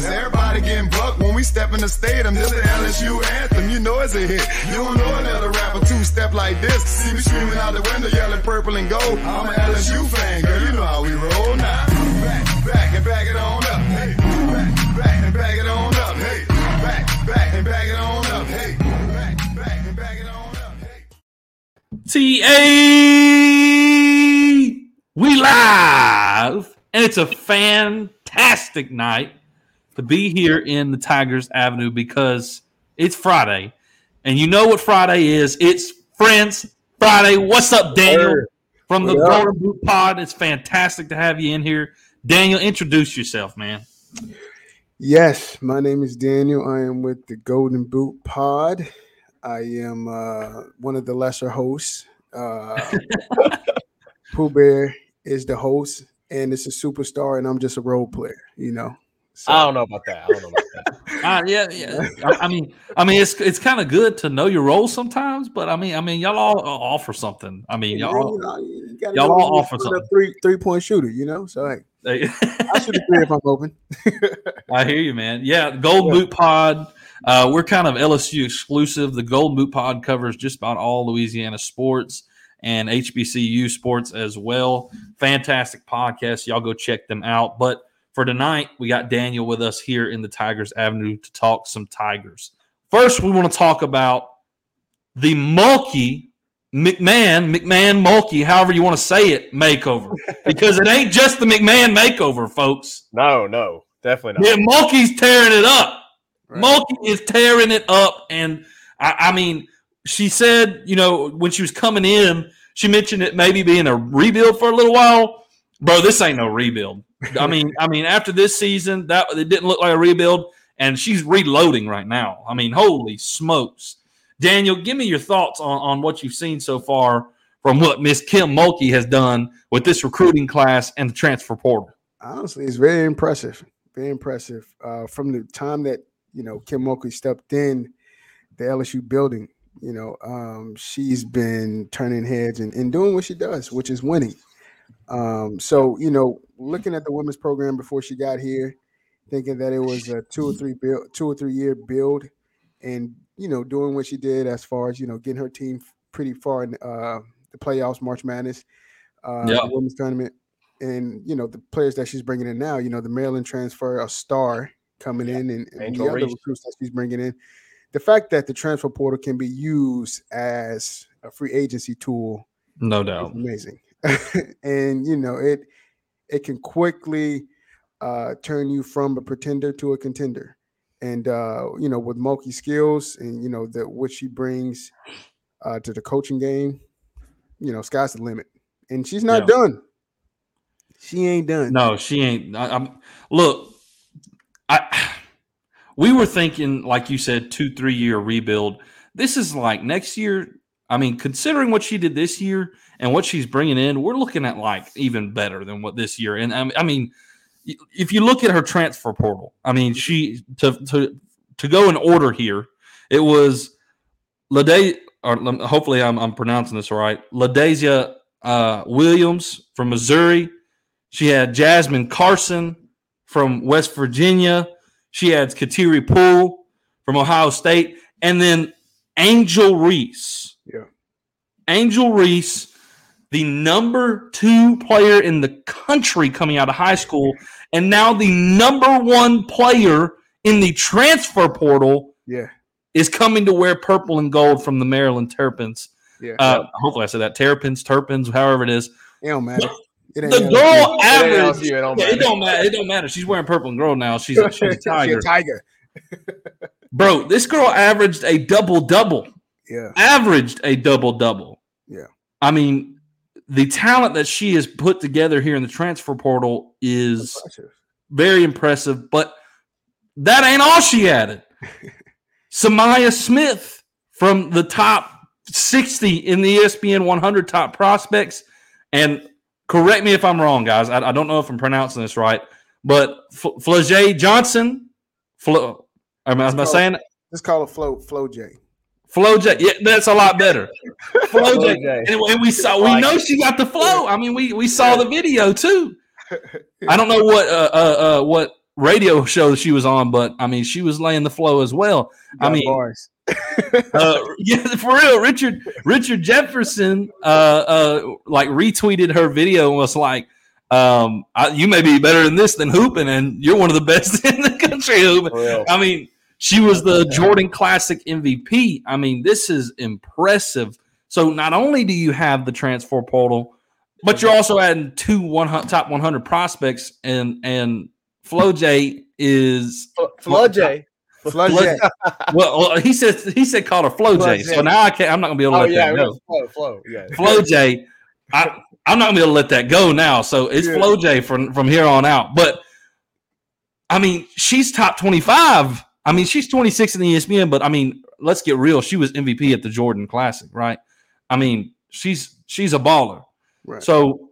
Drown everybody getting bucked when we step in the stadium. This the LSU anthem, you know it's a hit. You don't know another rapper two step like this. See me screaming out the window, yelling purple and gold. I'm an LSU fan, girl, you know how we roll now. Back, back and back it on up. Hey, back, back and back it on up. Hey, back, back and back it on up. Hey, back, back and back it on up. Hey. TA, we live, and it's a fantastic night to be here in the Tigers Avenue because it's Friday, and you know what Friday is? It's Friends Friday. What's up, Daniel Sir. from the? Geauxlden Boot Pod? It's fantastic to have you in here, Daniel. Introduce yourself, man. Yes, my name is Daniel. I am with the Geauxlden Boot Pod. I am uh, one of the lesser hosts. Uh, Pooh Bear is the host, and it's a superstar, and I'm just a role player. You know. So, I don't know about that. I don't know about that. Uh, yeah, yeah. I, I mean, I mean, it's it's kind of good to know your role sometimes, but I mean, I mean, y'all all offer something. I mean, you y'all. know, you gotta y'all all offer a something. Three three point shooter, you know. So hey, They, I shoot a three if I'm open. I hear you, man. Yeah, Gold Boot Pod. Uh, we're kind of LSU exclusive. The Gold Boot Pod covers just about all Louisiana sports and HBCU sports as well. Fantastic podcast. Y'all go check them out. But for tonight, we got Daniel with us here in the Tigers Avenue to talk some Tigers. First, we want to talk about the Mulkey McMahon, McMahon Mulkey, however you want to say it, makeover. Because it ain't just the McMahon makeover, folks. No, no, definitely not. Yeah, not. Mulkey's tearing it up. Right. Mulkey is tearing it up. And I, I mean, she said, you know, when she was coming in, she mentioned it maybe being a rebuild for a little while. Bro, this ain't no rebuild. I mean, I mean, after this season, that it didn't look like a rebuild, and she's reloading right now. I mean, holy smokes. Daniel, give me your thoughts on, on what you've seen so far from what Miss Kim Mulkey has done with this recruiting class and the transfer portal. honestly, it's very impressive. Very impressive. Uh, from the time that you know Kim Mulkey stepped in the LSU building, you know, um, she's been turning heads and, and doing what she does, which is winning. Um, so you know, looking at the women's program before she got here, thinking that it was a two or three build, two or three year build, and you know, doing what she did as far as you know, getting her team pretty far in uh, the playoffs, March Madness, uh, Yeah. women's tournament and you know the players that she's bringing in now. You know the Maryland transfer, a star coming in, and, and the other recruits that she's bringing in. The fact that the transfer portal can be used as a free agency tool No is doubt. amazing, and you know it it can quickly uh, turn you from a pretender to a contender. And uh, you know, with Mulkey's skills and you know that what she brings uh, to the coaching game, you know, sky's the limit. And she's not Yeah. done. She ain't done. No, she ain't. I, I'm look. I we were thinking, like you said, two three year rebuild. This is like next year. I mean, considering what she did this year and what she's bringing in, we're looking at like even better than what this year. And I, I mean, if you look at her transfer portal, I mean, she to to to go in order here, it was Lade, or hopefully I'm, I'm pronouncing this right. LaDazhia uh, Williams from Missouri. She had Jasmine Carson from West Virginia. She had Kateri Poole from Ohio State, and then Angel Reese. Yeah. Angel Reese, the number two player in the country coming out of high school, and now the number one player in the transfer portal Yeah. is coming to wear purple and gold from the Maryland Terrapins. Yeah. Uh, hopefully, I said that Terrapins, Terrapins, however it is. it don't matter. It The girl average. It don't Yeah, it matter. don't matter. It don't matter. She's wearing purple and gold now. She's a, she's a tiger, tiger. bro. This girl averaged a double double. Yeah. Averaged a double double. Yeah. I mean, the talent that she has put together here in the transfer portal is Impressive. very impressive. But that ain't all she added. Sa'Myah Smith from the top 60 in the ESPN 100 top prospects. And correct me if I'm wrong, guys. I, I don't know if I'm pronouncing this right, but F- Johnson, Flo, am, I- am I saying it? Let's call it Flo Flo J. Flau'jae, yeah, that's a lot better. Flau'jae, Flau'jae. and, and we saw, we know she got the flow. I mean, we we saw the video too. I don't know what uh, uh, uh, what radio show she was on, but I mean, she was laying the flow as well. I mean, bars. uh, yeah, for real. Richard Richard Jefferson, uh, uh, like retweeted her video and was like, um, I, "You may be better than this than hooping, and you're one of the best in the country hooping." I mean, she was the Jordan Classic MVP. I mean, this is impressive. So not only do you have the transfer portal, but you're also adding two one hun- top 100 prospects, and and FloJ is Flau'jae. Flo Flo- J. well, he said he said called her FloJ. So now I can't. I'm not gonna be able to Oh let yeah, that go. was flow, flow. Yeah. FloJ, I I'm not gonna be able to let that go now. So it's Yeah. FloJ from from here on out. But I mean, she's top 25. I mean, she's 26 in the ESPN, but I mean, let's get real. She was MVP at the Jordan Classic, right? I mean, she's she's a baller. Right. So,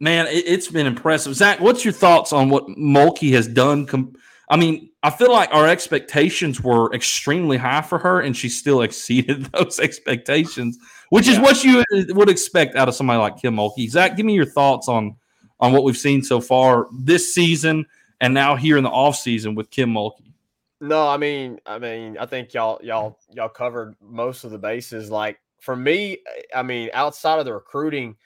man, it, it's been impressive. Zach, what's your thoughts on what Mulkey has done? Com- I mean, I feel like our expectations were extremely high for her, and she still exceeded those expectations, which is what you uh, would expect out of somebody like Kim Mulkey. Zach, give me your thoughts on on what we've seen so far this season, and now here in the off season with Kim Mulkey. No, I mean, I mean, I think y'all y'all y'all covered most of the bases. Like for me, I mean, outside of the recruiting,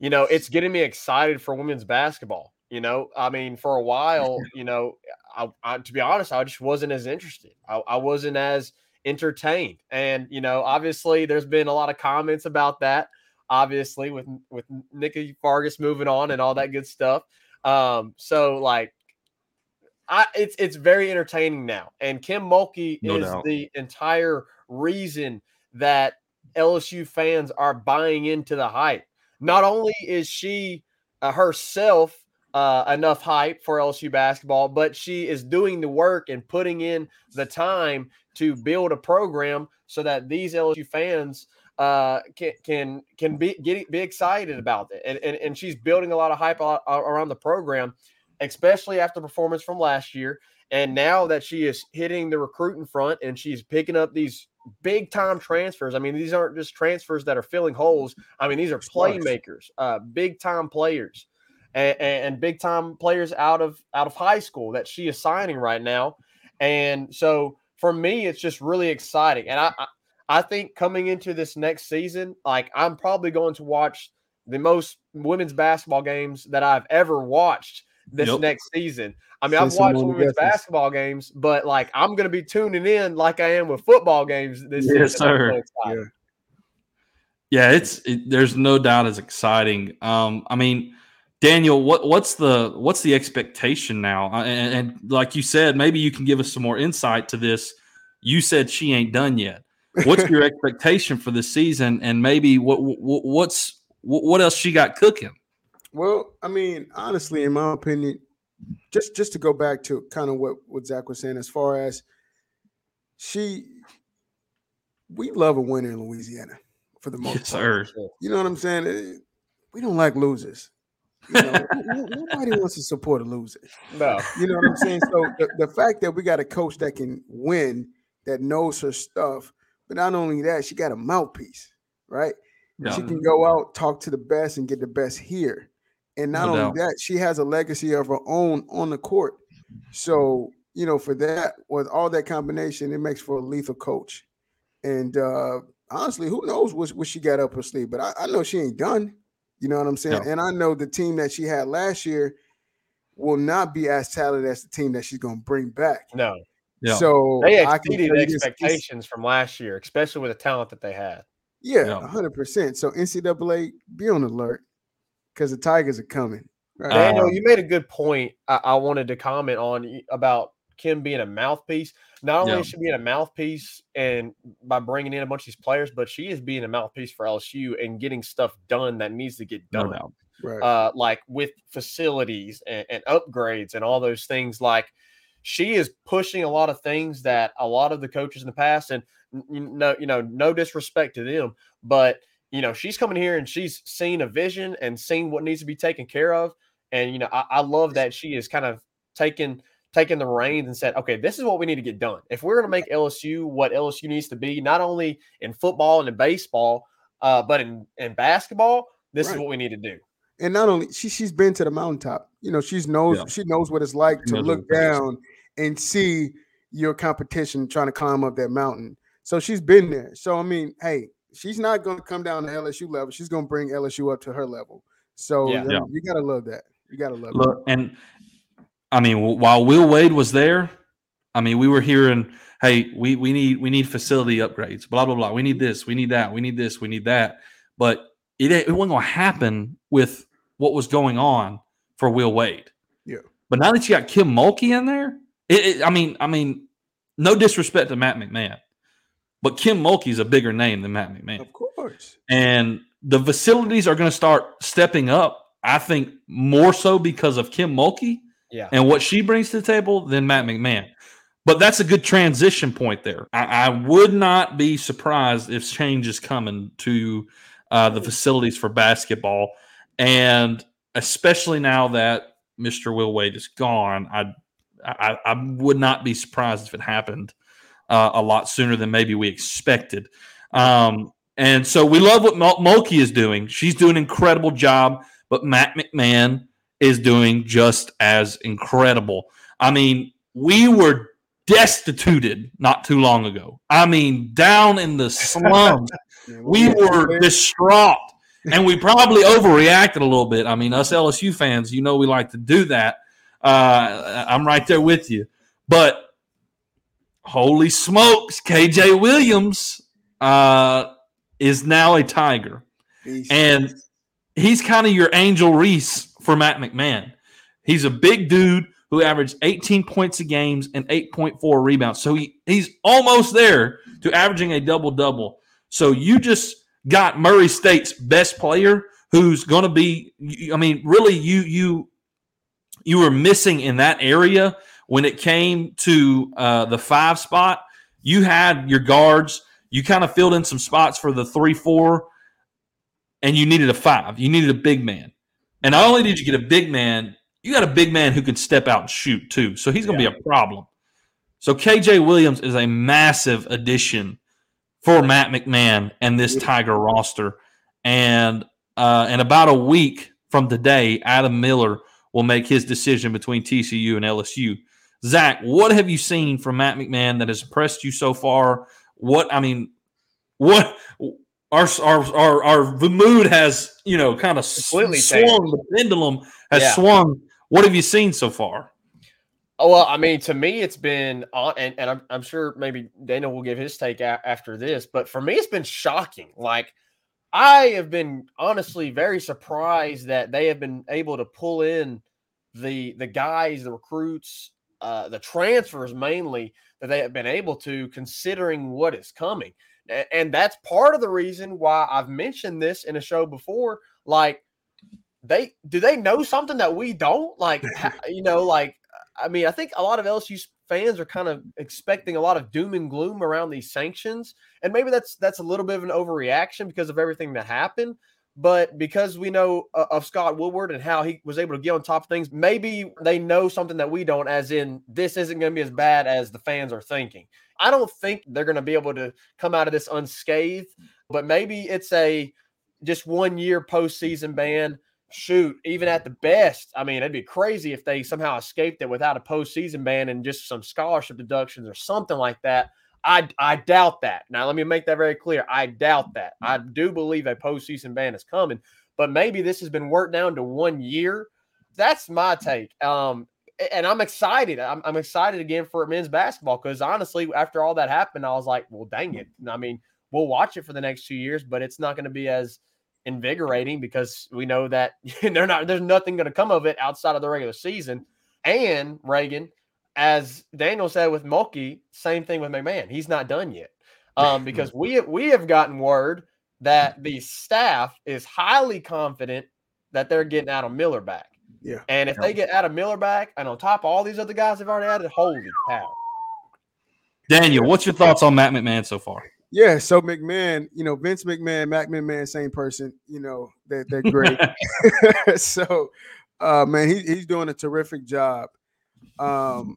you know, it's getting me excited for women's basketball. You know, I mean, for a while, you know, I, I to be honest, I just wasn't as interested. I, I wasn't as entertained, and you know, obviously, there's been a lot of comments about that. Obviously, with with Nikki Fargas moving on and all that good stuff. Um, so like I it's it's very entertaining now. And Kim Mulkey No is doubt. the entire reason that LSU fans are buying into the hype. Not only is she uh, herself uh, enough hype for LSU basketball, but she is doing the work and putting in the time to build a program so that these LSU fans uh, can can can be get be excited about it. And, and and she's building a lot of hype around the program especially after performance from last year. And now that she is hitting the recruiting front and she's picking up these big time transfers. I mean, these aren't just transfers that are filling holes. I mean, these are playmakers, uh, big time players, and, and big time players out of out of high school that she is signing right now. And so for me, it's just really exciting. And I, I I think coming into this next season, like I'm probably going to watch the most women's basketball games that I've ever watched this Yep. next season. I mean, Send I've watched women's basketball games, but like I'm going to be tuning in like I am with football games this Yes, season. Sir. so excited. Yeah, it's it, there's no doubt it's exciting. Um, I mean, Daniel, what what's the what's the expectation now? Uh, And, and like you said, maybe you can give us some more insight to this. You said she ain't done yet. What's your expectation for this season? And maybe what, what what's what, what else she got cooking? Well, I mean, honestly, in my opinion, just just to go back to kind of what what Zach was saying, as far as she, we love a winner in Louisiana for the most Yes, part. sir. You know what I'm saying? Eh, We don't like losers. You know, n- n- nobody wants to support a loser. No, You know what I'm saying? So the, the fact that we got a coach that can win, that knows her stuff, but not only that, she got a mouthpiece, right? Yeah. She can go out, talk to the best, and get the best here. And not No only doubt. that, she has a legacy of her own on the court. So, you know, for that, with all that combination, it makes for a lethal coach. And uh honestly, who knows what, what she got up her sleeve? But I, I know she ain't done. You know what I'm saying? No. And I know the team that she had last year will not be as talented as the team that she's gonna bring back. no, Yeah. So they I can exceeded tell you this- this- expectations from last year, especially with the talent that they had. Yeah, Yeah. hundred percent. So NCAA, be on alert because the Tigers are coming. Right? Daniel, Um, you made a good point. I, I wanted to comment on about Kim being a mouthpiece. Not only Yeah. is she being a mouthpiece and by bringing in a bunch of these players, but she is being a mouthpiece for LSU and getting stuff done that needs to get done. doubt. right. uh, like with facilities and, and upgrades and all those things. Like she is pushing a lot of things that a lot of the coaches in the past, and n- n- no, you know, no disrespect to them, but you know, she's coming here and she's seen a vision and seen what needs to be taken care of. And you know, I, I love that she is kind of taking taking the reins and said, okay, this is what we need to get done. If we're going to make LSU what LSU needs to be, not only in football and in baseball, uh, but in, in basketball, this Right. is what we need to do. and not only she she's been to the mountaintop. You know, she's knows Yeah. she knows what it's like She to look what it is. down and see your competition trying to climb up that mountain. So she's been there. So I mean, hey, she's not going to come down to LSU level. She's going to bring LSU up to her level. So Yeah. um, Yeah. you gotta love that. You gotta love Look, and I mean, while Will Wade was there, I mean, we were hearing, "Hey, we we need we need facility upgrades, blah blah blah. We need this, we need that, we need this, we need that." But it it wasn't going to happen with what was going on for Will Wade. Yeah. But now that you got Kim Mulkey in there, it, it, I mean, I mean, no disrespect to Matt McMahon, but Kim Mulkey is a bigger name than Matt McMahon. Of course. and the facilities are going to start stepping up. I think more so because of Kim Mulkey Yeah. and what she brings to the table than Matt McMahon. But that's a good transition point there. I, I would not be surprised if change is coming to uh, the facilities for basketball, and especially now that Mr. Will Wade is gone, I I, I would not be surprised if it happened uh, a lot sooner than maybe we expected. Um, and so we love what Mul- Mulkey is doing. She's doing an incredible job, but Matt McMahon is doing just as incredible. I mean, we were destituted not too long ago. I mean, down in the slums. We were distraught and we probably overreacted a little bit. I mean, us LSU fans, you know, we like to do that. Uh, I'm right there with you. But holy smokes, KJ Williams uh, is now a Tiger. And he's kind of your Angel Reese for Matt McMahon. He's a big dude who averaged 18 points a games and 8.4 rebounds. So he, he's almost there to averaging a double double. So you just got Murray State's best player who's going to be I mean really you you you were missing in that area when it came to uh, the 5 spot. You had your guards, you kind of filled in some spots for the 3-4 and you needed a 5. You needed a big man. And not only did you get a big man, you got a big man who can step out and shoot too. So he's going to be a problem. So KJ Williams is a massive addition for Matt McMahon and this Tiger roster. And uh, in about a week from today, Adam Miller will make his decision between TCU and LSU. Zach, what have you seen from Matt McMahon that has impressed you so far? What I mean, what our our our, our mood has you know kind of Completely swung. The pendulum has Yeah. swung. What have you seen so far? Oh, well, I mean, to me, it's been on, and, and I'm, I'm sure maybe Daniel will give his take a- after this, but for me, it's been shocking. Like, I have been honestly very surprised that they have been able to pull in the the guys, the recruits, uh, the transfers mainly that they have been able to, considering what is coming, and that's part of the reason why I've mentioned this in a show before. Like, they do they know something that we don't? Like, you know, like I mean, I think a lot of LSU fans are kind of expecting a lot of doom and gloom around these sanctions, and maybe that's that's a little bit of an overreaction because of everything that happened. But because we know uh, of Scott Woodward and how he was able to get on top of things, maybe they know something that we don't. As in, this isn't going to be as bad as the fans are thinking. I don't think they're going to be able to come out of this unscathed, but maybe it's a just one year postseason ban shoot, even at the best, I mean, it'd be crazy if they somehow escaped it without a postseason ban and just some scholarship deductions or something like that. I, I doubt that. Now, let me make that very clear. I doubt that. I do believe a postseason ban is coming, but maybe this has been worked down to one year. That's my take. Um, and I'm excited. I'm, I'm excited again for men's basketball because honestly, after all that happened, I was like, well, dang it. I mean, we'll watch it for the next two years, but it's not going to be as invigorating because we know that they're not there's nothing going to come of it outside of the regular season. And Reagan, as Daniel said with Mulkey, same thing with McMahon. He's not done yet. Um, because we we have gotten word that the staff is highly confident that they're getting Adam Miller back. Yeah. And if they get Adam Miller back, and on top of all these other guys they've already added, holy cow. Daniel, what's your thoughts on Matt McMahon so far? Yeah, so McMahon, you know, Vince McMahon, Mac McMahon, same person, you know, they're, they're great. so, uh, man, he, he's doing a terrific job. Um,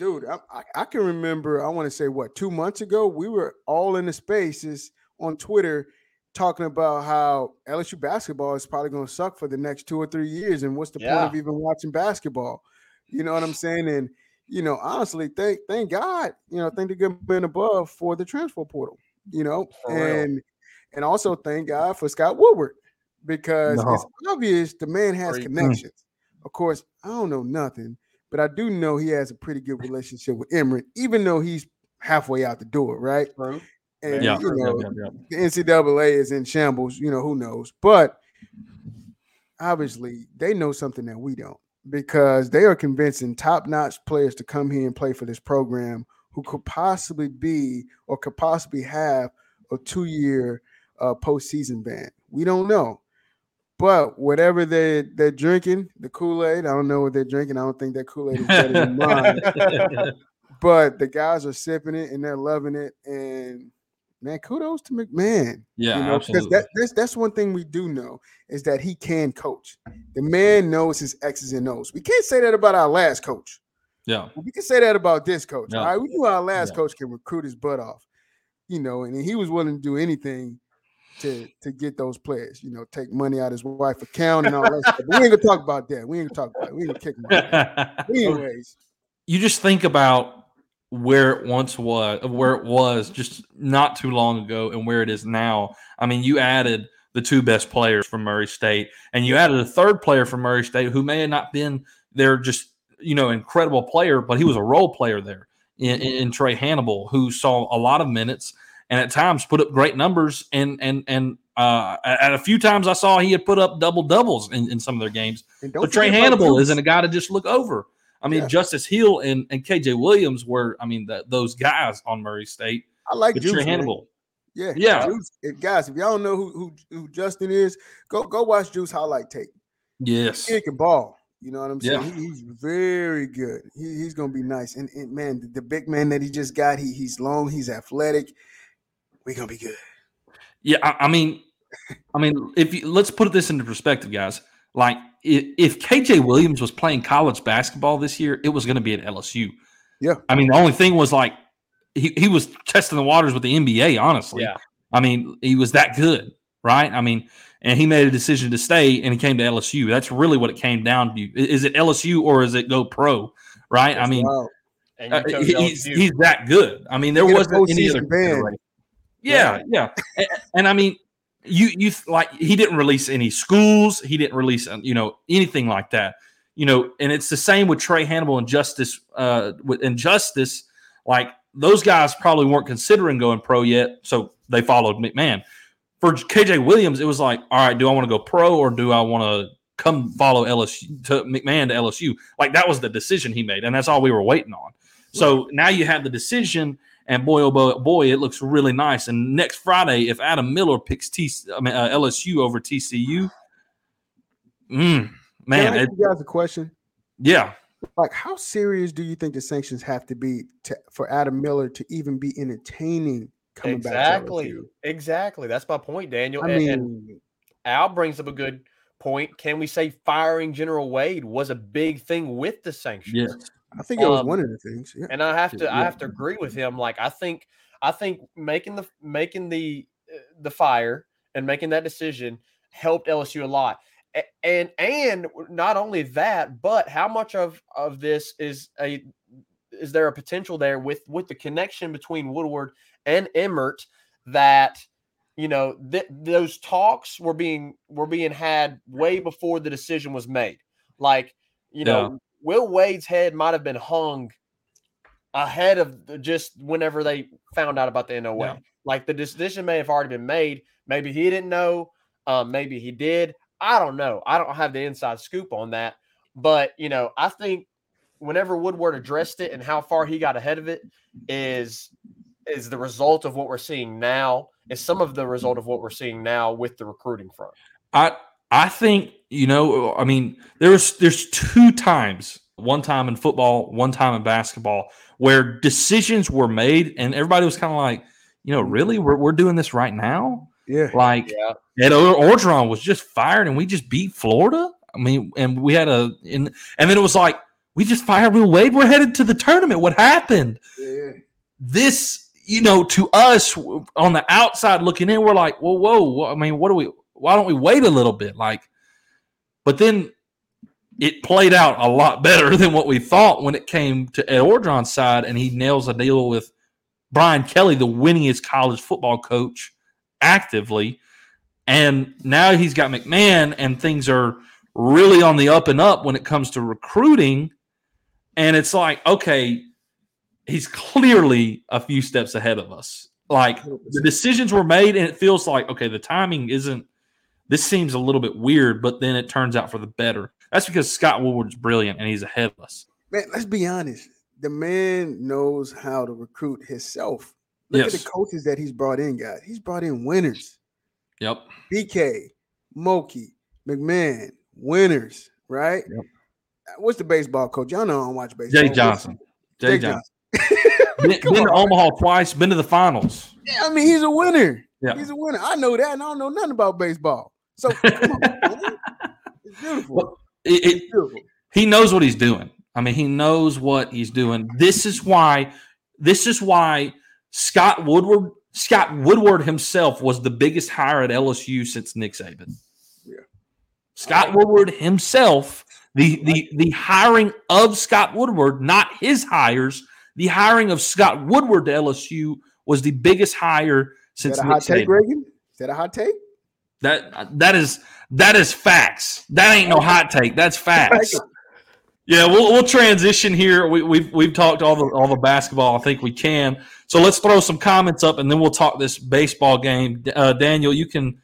dude, I, I, I can remember, I want to say, what, two months ago, we were all in the spaces on Twitter talking about how LSU basketball is probably going to suck for the next two or three years. And what's the Yeah. point of even watching basketball? You know what I'm saying? And, you know, honestly, thank thank God, you know, thank the good man above for the transfer portal, you know, and and also thank God for Scott Woodward because it's obvious the man has connections. Of course, I don't know nothing, but I do know he has a pretty good relationship with Emmert, even though he's halfway out the door, right? True. And Yeah, you yeah, know, yeah, yeah. the NCAA is in shambles. You know, who knows? But obviously, they know something that we don't because they are convincing top-notch players to come here and play for this program who could possibly be or could possibly have a two-year uh, postseason ban. We don't know. But whatever they they're drinking, the Kool-Aid, I don't know what they're drinking. I don't think that Kool-Aid is better than mine. But the guys are sipping it and they're loving it. And man, kudos to McMahon. yeah, you know, because that, that's that's one thing we do know is that he can coach. The man knows his X's and O's. We can't say that about our last coach. yeah, we can say that about this coach. Yeah. All right, we knew our last Yeah. coach can recruit his butt off. You know, and he was willing to do anything to to get those players. You know, take money out of his wife account and all that stuff. But we ain't gonna talk about that. We ain't gonna talk about it. We ain't gonna kick him out. Anyways, you just think about where it once was, where it was just not too long ago, and where it is now. I mean, you added the two best players from Murray State, and you added a third player from Murray State who may have not been their just you know incredible player, but he was a role player there in, in, in Trae Hannibal, who saw a lot of minutes and at times put up great numbers. And and and uh, at a few times I saw he had put up double doubles in, in some of their games. But Trae Hannibal isn't a guy to just look over. I mean, Yeah. Justice Hill and, and KJ Williams were, I mean, the, those guys on Murray State. I like But Juice, Trey man. Hannibal. Yeah, Yeah. Juice, if, guys, if y'all don't know who, who who Justin is, go go watch Juice highlight tape. Yes. He can ball. You know what I'm saying? Yeah. He, he's very good. He, he's gonna be nice. And, and man, the, the big man that he just got, he he's long, he's athletic. We're gonna be good. Yeah. I, I mean, I mean, if you, let's put this into perspective, guys. Like, if, if KJ Williams was playing college basketball this year, it was going to be at LSU. Yeah. I mean, the only thing was like he, he was testing the waters with the NBA, honestly. Yeah. I mean, he was that good, right? I mean, and he made a decision to stay and he came to LSU. That's really what it came down to. Is it LSU or is it go pro? Right? I mean, wild. And uh, you chose he- he's, he's that good. I mean, there wasn't any other consideration. Yeah, yeah. And, and I mean, you you like he didn't release any schools. He didn't release uh, you know anything like that. You know, and it's the same with Trae Hannibal and Justice. Uh, with and Justice, like those guys probably weren't considering going pro yet, so they followed McMahon. For KJ Williams, it was like, all right, do I want to go pro or do I want to come follow LSU to McMahon to LSU? Like that was the decision he made, and that's all we were waiting on. So now you have the decision, and boy, oh boy, boy, it looks really nice. And next Friday, if Adam Miller picks T, I mean, uh, LSU over TCU, mm, Can man, I it, ask you guys a question? yeah, Like, how serious do you think the sanctions have to be to, for Adam Miller to even be entertaining coming exactly. back? to LSU? Exactly. That's my point, Daniel. I And- mean, and Al brings up a good point. Can we say firing General Wade was a big thing with the sanctions? yes, I think it was um, one of the things. Yeah. and I have to I have to agree with him. Like I think I think making the making the uh, the fire and making that decision helped LSU a lot. And and not only that, but how much of of this is a is there a potential there with with the connection between Woodward and Emmert that you know th- those talks were being were being had way before the decision was made. Like you know, Will Wade's head might have been hung ahead of the, just whenever they found out about the NOA. Yeah. Like the decision may have already been made. Maybe he didn't know. Um, maybe he did. I don't know. I don't have the inside scoop on that. But you know, I think whenever Woodward addressed it and how far he got ahead of it is is the result of what we're seeing now. Is some of the result of what we're seeing now with the recruiting front. I I think you know. I mean, there's there's two times. One time in football, one time in basketball, where decisions were made, and everybody was kind of like, you know, really, we're we're doing this right now. Yeah. Like Yeah. Ed Or- Orgeron was just fired, and we just beat Florida. I mean, and we had a in, and then it was like we just fired Will Wade. We're headed to the tournament. What happened? Yeah. This, you know, to us on the outside looking in, we're like, whoa, whoa. I mean, what do we? Why don't we wait a little bit? Like, but then it played out a lot better than what we thought when it came to Ed Orgeron's side, and he nails a deal with Brian Kelly, the winningest college football coach actively. And now he's got McMahon, and things are really on the up and up when it comes to recruiting. And it's like, okay, he's clearly a few steps ahead of us. Like the decisions were made, and it feels like, okay, the timing isn't, this seems a little bit weird, but then it turns out for the better. That's because Scott Woodward's brilliant and he's ahead of us. Man, let's be honest. The man knows how to recruit himself. Look at the coaches that he's brought in, guys. He's brought in winners. Yep. BK, Mulkey, McMahon, winners, right? Yep. What's the baseball coach? Y'all know I don't watch baseball. Jay Johnson. Jay, Jay Johnson. Been, been to on. Omaha twice, been to the finals. Yeah, I mean, he's a winner. Yeah. He's a winner. I know that, and I don't know nothing about baseball. So come on, man. It's beautiful. Well, It, it, It's beautiful. he knows what he's doing. I mean, he knows what he's doing. This is why. This is why Scott Woodward. Scott Woodward himself was the biggest hire at LSU since Nick Saban. Yeah. Scott Woodward himself, the the the hiring of Scott Woodward, not his hires, the hiring of Scott Woodward to LSU was the biggest hire Is since that a Nick hot take, Reagan? Is that a hot take? That that is that is facts. That ain't no hot take. That's facts. Yeah, we'll we'll transition here. We, we've we've talked all the all the basketball. I think we can. So let's throw some comments up, and then we'll talk this baseball game. Uh, Daniel, you can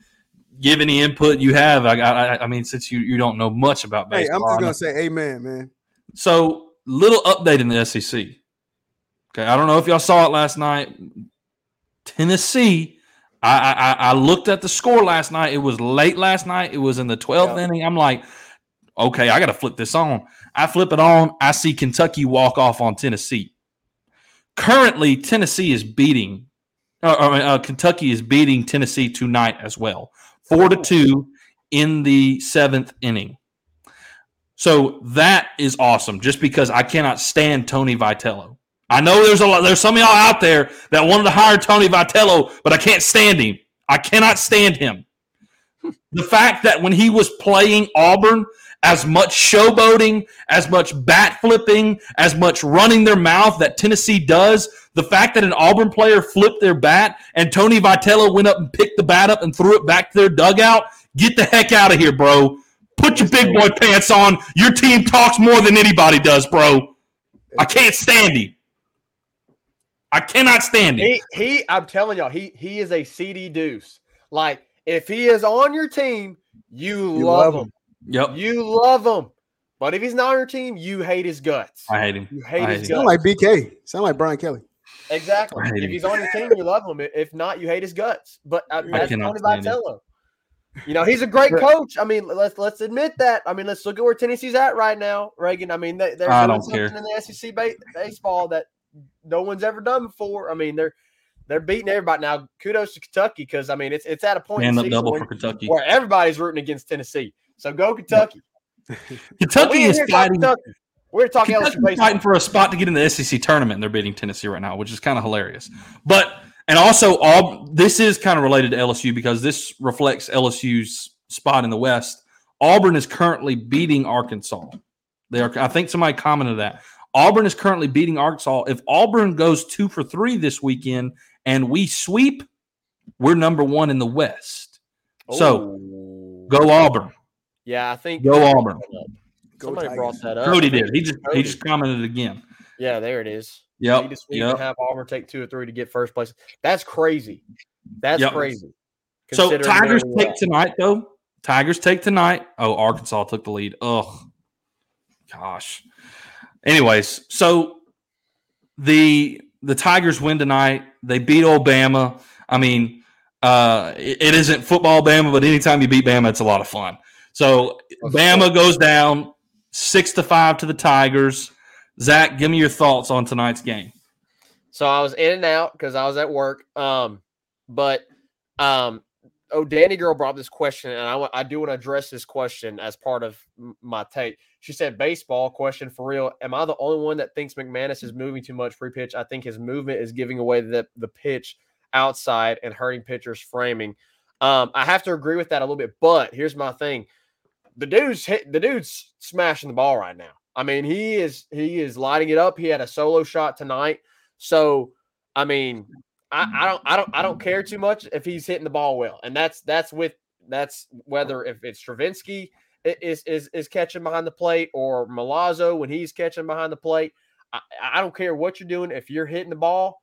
give any input you have. I I, I mean, since you, you don't know much about Hey, baseball, I'm just gonna say amen, man. so little update in the SEC. Okay, I don't know if y'all saw it last night. Tennessee. I, I I looked at the score last night. It was late last night. It was in the 12th Yeah. inning. I'm like, okay, I got to flip this on. I flip it on. I see Kentucky walk off on Tennessee. Currently, Tennessee is beating. Uh, I mean, uh, Kentucky is beating Tennessee tonight as well, four to two in the seventh inning. So that is awesome. Just because I cannot stand Tony Vitello. I know there's a lot. There's some of y'all out there that wanted to hire Tony Vitello, but I can't stand him. I cannot stand him. The fact that when he was playing Auburn, as much showboating, as much bat flipping, as much running their mouth that Tennessee does, the fact that an Auburn player flipped their bat and Tony Vitello went up and picked the bat up and threw it back to their dugout, get the heck out of here, bro. Put your big boy pants on. Your team talks more than anybody does, bro. I can't stand him. I cannot stand him. He he I'm telling y'all, he he is a CD deuce. Like if he is on your team, you, You love love him. Yep. You love him. But if he's not on your team, you hate his guts. I hate him. You hate I his hate guts. Sound like BK. Sound like Brian Kelly. Exactly. If him. he's on your team, you love him. If not, you hate his guts. But uh, that's cannot Tony stand him. You know, he's a great coach. I mean, let's let's admit that. I mean, let's look at where Tennessee's at right now, Reagan. I mean, they, they're I doing don't care. something in the SEC ba- baseball that no one's ever done before. I mean, they're they're beating everybody now. Kudos to Kentucky because I mean, it's it's at a point in the up double for Kentucky. where everybody's rooting against Tennessee. So go Kentucky. Kentucky is fighting. Kentucky. We're talking LSU Kentucky's fighting for a spot to get in the SEC tournament, and they're beating Tennessee right now, which is kind of hilarious. But and also, all this is kind of related to LSU because this reflects LSU's spot in the West. Auburn is currently beating Arkansas. They are. I think somebody commented that Auburn is currently beating Arkansas. If Auburn goes two for three this weekend and we sweep, we're number one in the West. So oh. go Auburn. Yeah, I think Go Auburn. Go Somebody Tigers. brought that up. Cody did. He just he just commented again. Yeah, there it is. Yeah, Need to sweep Yep. and have Auburn take two or three to get first place. That's crazy. That's Yep. crazy. So Tigers take are. tonight though. Tigers take tonight. Oh, Arkansas took the lead. Ugh. Gosh. Anyways, so the the Tigers win tonight. They beat Alabama. I mean, uh, it, it isn't football Bama, but anytime you beat Bama, it's a lot of fun. So Bama goes down six to five to the Tigers. Zach, give me your thoughts on tonight's game. So I was in and out because I was at work. Um, but um, oh, Danny girl brought this question, and I I do want to address this question as part of my take. She said, "Baseball question for real. Am I the only one that thinks McManus is moving too much pre pitch? I think his movement is giving away the the pitch outside and hurting pitchers' framing. Um, I have to agree with that a little bit, but here's my thing: the dude's hit, the dude's smashing the ball right now. I mean, he is he is lighting it up. He had a solo shot tonight, so I mean, I, I don't I don't I don't care too much if he's hitting the ball well, and that's that's with that's whether if it's Travinski is is is catching behind the plate or Milazzo when he's catching behind the plate. I, I don't care what you're doing. If you're hitting the ball,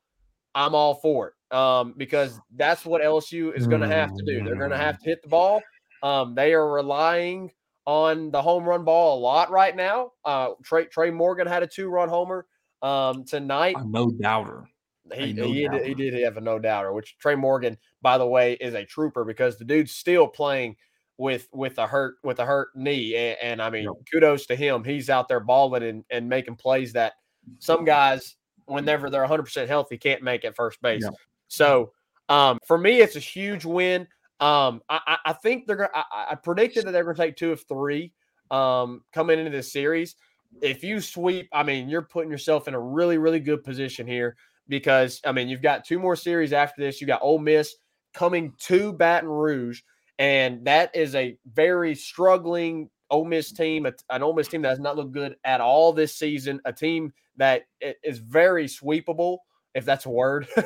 I'm all for it. Um, because that's what LSU is going to have to do. They're going to have to hit the ball. Um, they are relying on the home run ball a lot right now. Uh, Trey Tre' Morgan had a two run homer um tonight. No doubter. He, no he, did, he did have a no doubter, which Tre' Morgan, by the way, is a trooper because the dude's still playing with with a hurt with a hurt knee, and, and I mean, Yep. kudos to him. He's out there balling and, and making plays that some guys, whenever they're 100 percent healthy, can't make at first base. Yep. So um, for me, it's a huge win. Um, I, I, think they're. I, I- predicted that they're gonna take two of three um, coming into this series. If you sweep, I mean, you're putting yourself in a really, really good position here because I mean, you've got two more series after this. You got Ole Miss coming to Baton Rouge, and that is a very struggling Ole Miss team, an Ole Miss team that has not looked good at all this season. A team that is very sweepable, if that's a word.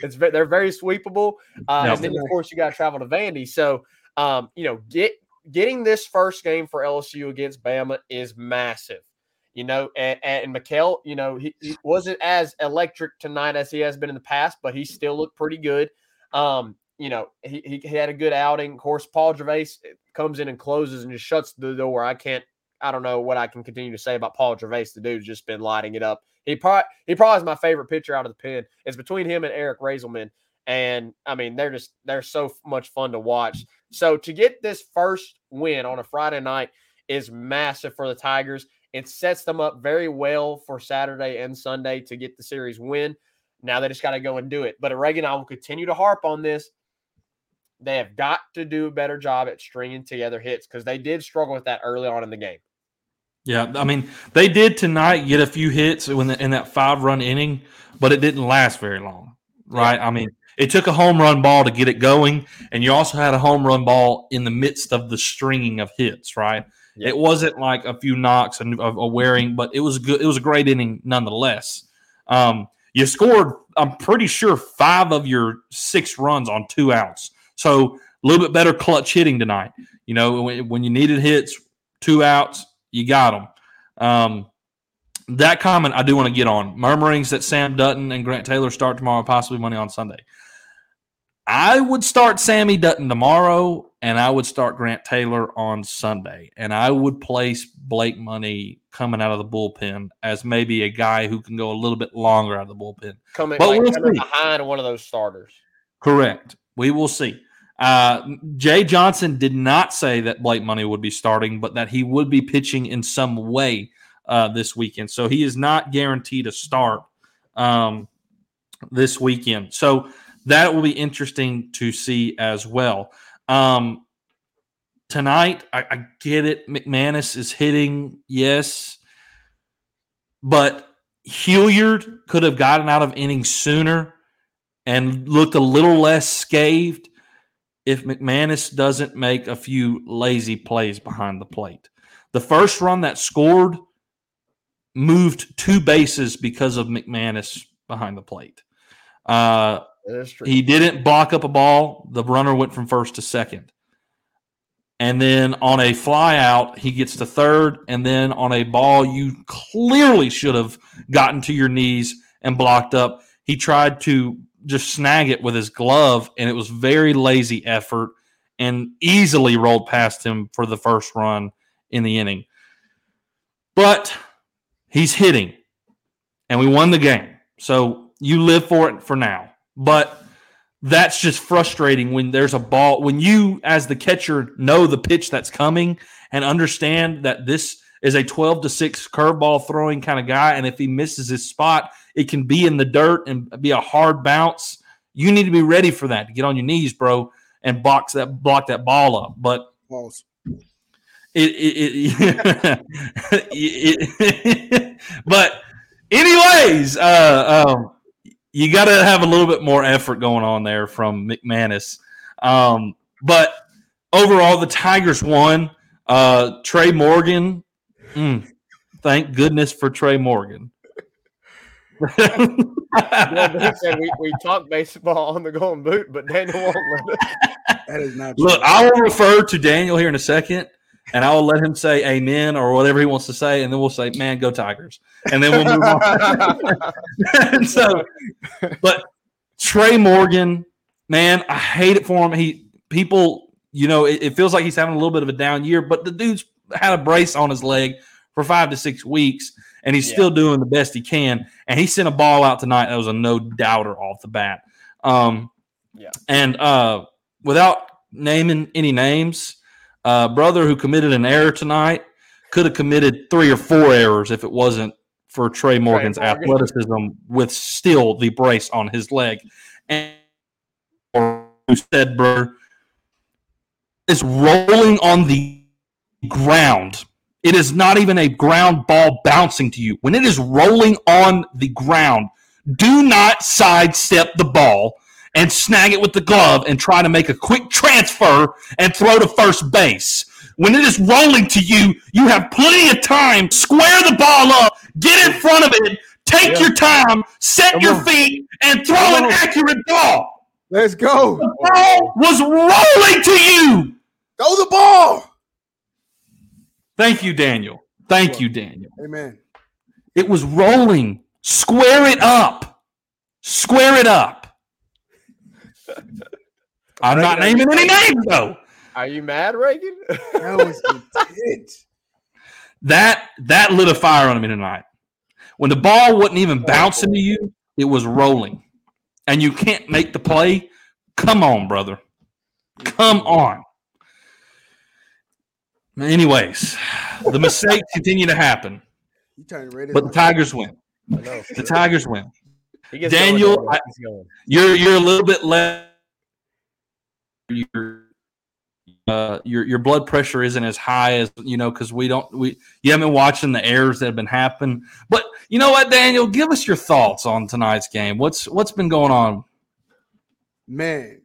it's they're very sweepable, uh, Yeah. and then of course you got to travel to Vandy. So, um, you know, get getting this first game for LSU against Bama is massive. You know, and, and Ma'Khail, you know, he, he wasn't as electric tonight as he has been in the past, but he still looked pretty good. Um, you know, he, he had a good outing. Of course, Paul Gervase eh, comes in and closes and just shuts the door. I can't, I don't know what I can continue to say about Paul Gervase. The dude's just been lighting it up. He probably he probably is my favorite pitcher out of the pen. It's between him and Eric Reyzelman. And I mean, they're just they're so much fun to watch. So to get this first win on a Friday night is massive for the Tigers. It sets them up very well for Saturday and Sunday to get the series win. Now they just got to go and do it. But Reagan, I will continue to harp on this. They have got to do a better job at stringing together hits because they did struggle with that early on in the game. Yeah, I mean, they did tonight get a few hits in, the, in that five run inning, but it didn't last very long, right? I mean, it took a home run ball to get it going, and you also had a home run ball in the midst of the stringing of hits, right? Yeah. It wasn't like a few knocks and a, a wearing, but it was good. It was a great inning nonetheless. Um, you scored, I'm pretty sure, five of your six runs on two outs. So a little bit better clutch hitting tonight. You know, when, when you needed hits, two outs, you got them. Um, that comment I do want to get on. Murmurings that Sam Dutton and Grant Taylor start tomorrow, possibly money on Sunday. I would start Sammy Dutton tomorrow, and I would start Grant Taylor on Sunday, and I would place Blake Money coming out of the bullpen as maybe a guy who can go a little bit longer out of the bullpen. Coming, But like, we'll coming behind one of those starters. Correct. We will see. Uh, Jay Johnson did not say that Blake Money would be starting, but that he would be pitching in some way uh, this weekend. So he is not guaranteed a start um, this weekend. So that will be interesting to see as well. Um, tonight, I, I get it. McManus is hitting, yes, but Hilliard could have gotten out of innings sooner and looked a little less scathed if McManus doesn't make a few lazy plays behind the plate. The first run that scored moved two bases because of McManus behind the plate. Uh, true. he didn't block up a ball. The runner went from first to second. And then on a fly out, he gets to third. And then on a ball you clearly should have gotten to your knees and blocked up, he tried to just snag it with his glove. And it was very lazy effort and easily rolled past him for the first run in the inning. But he's hitting, and we won the game. So you live for it for now. But that's just frustrating when there's a ball when you as the catcher know the pitch that's coming and understand that this is a 12 to 6 curveball throwing kind of guy. And if he misses his spot, it can be in the dirt and be a hard bounce. You need to be ready for that to get on your knees, bro, and box that block that ball up. But Balls. it, it, it, it but anyways, uh, um, you got to have a little bit more effort going on there from McManus. Um, but overall, the Tigers won. Uh, Tre' Morgan, mm, thank goodness for Tre' Morgan. Well, they said we, we talk baseball on the Geauxlden Boot, but Daniel won't let us. That is not true. Look, I will refer to Daniel here in a second, and I will let him say amen or whatever he wants to say, and then we'll say, man, go Tigers. And then we'll move on. and so, but Tre' Morgan, man, I hate it for him. He people, you know, it, it feels like he's having a little bit of a down year, but the dude's had a brace on his leg for five to six weeks, and he's Yeah. still doing the best he can. And he sent a ball out tonight that was a no doubter off the bat. Um, Yeah. And uh, without naming any names, uh, brother who committed an error tonight could have committed three or four errors if it wasn't for Tre' Morgan's Morgan. athleticism with still the brace on his leg. And who said, bro, is rolling on the ground. It is not even a ground ball bouncing to you. When it is rolling on the ground, do not sidestep the ball and snag it with the glove and try to make a quick transfer and throw to first base. When it is rolling to you, you have plenty of time. Square the ball up, get in front of it, take Yeah. your time, set Come your on. feet, and throw Come an on. accurate ball. Let's go. The ball was rolling to you. Throw the ball. Thank you, Daniel. Thank you, Daniel. Amen. It was rolling. Square it up. Square it up. I'm not naming any names though. Are you mad, Reagan? That was intense. That that lit a fire on me tonight. When the ball wasn't even oh, bouncing to you, it was rolling. And you can't make the play. Come on, brother. Come on. Anyways, the mistakes continue to happen, You turned red. but the a- Tigers win. Know. The Tigers win. Daniel, I- you're you're a little bit less your uh your your blood pressure isn't as high as you know because we don't we you haven't been watching the errors that have been happening but you know what daniel give us your thoughts on tonight's game what's what's been going on Man,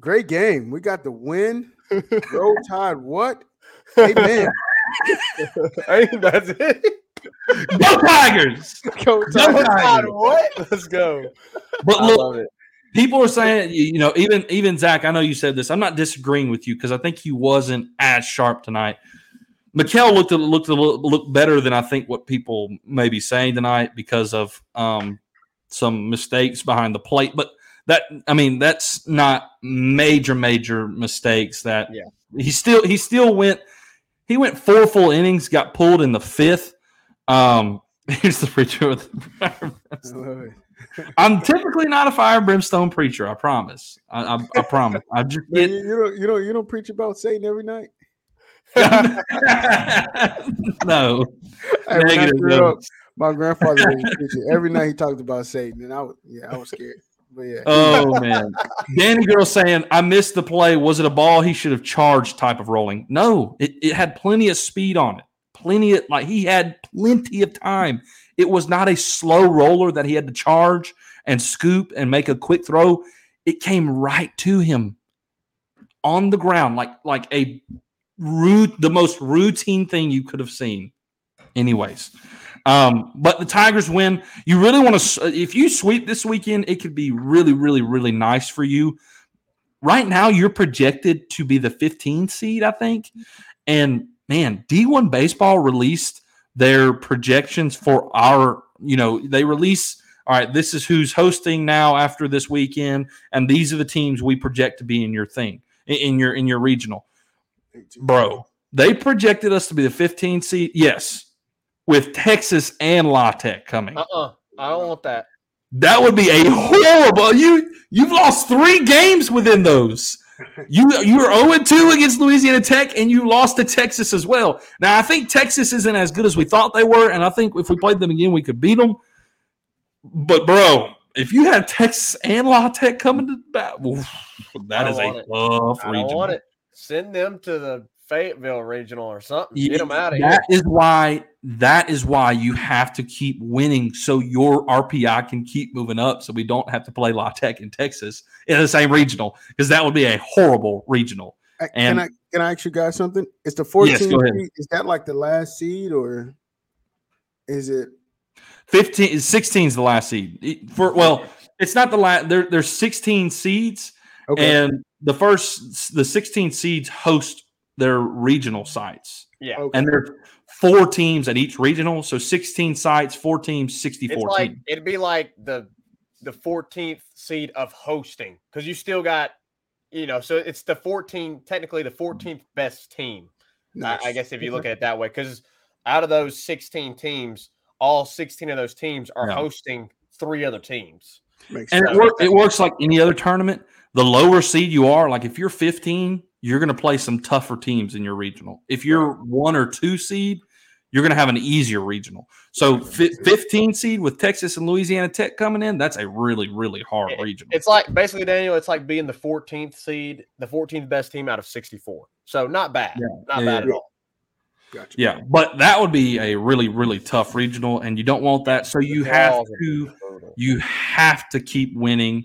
great game. We got the win. Roll Tide. What? Amen. Hey, that's it. go tigers Go Go Tide. Tigers. what? Let's go. but I look love it. people are saying you you know even even zach i know you said this i'm not disagreeing with you because i think he wasn't as sharp tonight Ma'Khail looked a, looked a little, looked better than I think what people may be saying tonight because of um, some mistakes behind the plate. But that I mean that's not major major mistakes. That Yeah. he still he still went he went four full innings, got pulled in the fifth. Um, here's the preacher with. Love it. I'm typically not a fire brimstone preacher. I promise. I, I, I promise. I just get you, you don't you don't you don't preach about Satan every night. no. Negative, no. my grandfather was a preacher. Every night he talked about Satan, and I was yeah, I was scared. But yeah, Oh man, Danny girl saying I missed the play. Was it a ball he should have charged? Type of rolling? No, it, it had plenty of speed on it. Plenty of like he had plenty of time. It was not a slow roller that he had to charge and scoop and make a quick throw. It came right to him on the ground, like like a root, the most routine thing you could have seen. Anyways, um, but the Tigers win. You really want to, if you sweep this weekend, it could be really, really, really nice for you. Right now, you're projected to be the 15 seed, I think. And man, D1 Baseball released their projections for our, you know, they release, all right, this is who's hosting now after this weekend, and these are the teams we project to be in your thing, in- your in your regional bro. They projected us to be the 15 seed. Yes, with Texas and La Tech coming. Uh-uh. I don't want that. That would be a horrible. You you've lost three games within those. You you were 0 2 against Louisiana Tech and you lost to Texas as well. Now I think Texas isn't as good as we thought they were, and I think if we played them again, we could beat them. But bro, if you had Texas and La Tech coming to bat, that I don't a it. tough I don't region. want it. Send them to the Fayetteville regional or something. Yeah, Get them out of here. That is why that is why you have to keep winning so your RPI can keep moving up so we don't have to play La Tech in Texas in the same regional because that would be a horrible regional. Uh, And- can I can I ask you guys something? Is the 14 go ahead. seed, is that like the last seed or is it 15 16 is the last seed. For well, it's not the last there there's 16 seeds okay? and the first the 16 seeds host their regional sites. yeah. okay. And there's four teams at each regional, so 16 sites, four teams, 64 It's like teams. it'd be like the the 14th seed of hosting because you still got you know so it's the 14 technically the 14th best team I, I guess if you look at it that way because out of those 16 teams all 16 of those teams are Yeah. hosting three other teams Makes And sense. it, work, it works like any other tournament. The lower seed you are, like if you're 15, you're going to play some tougher teams in your regional. If you're one or two seed, you're going to have an easier regional. So fi- 15 seed with Texas and Louisiana Tech coming in, that's a really, really hard It- regional. it's like basically daniel it's like being the 14th seed the 14th best team out of 64 so not bad Yeah. not Yeah, bad at all Gotcha. Yeah, but that would be a really, really tough regional, and you don't want that. So you have to you have to keep winning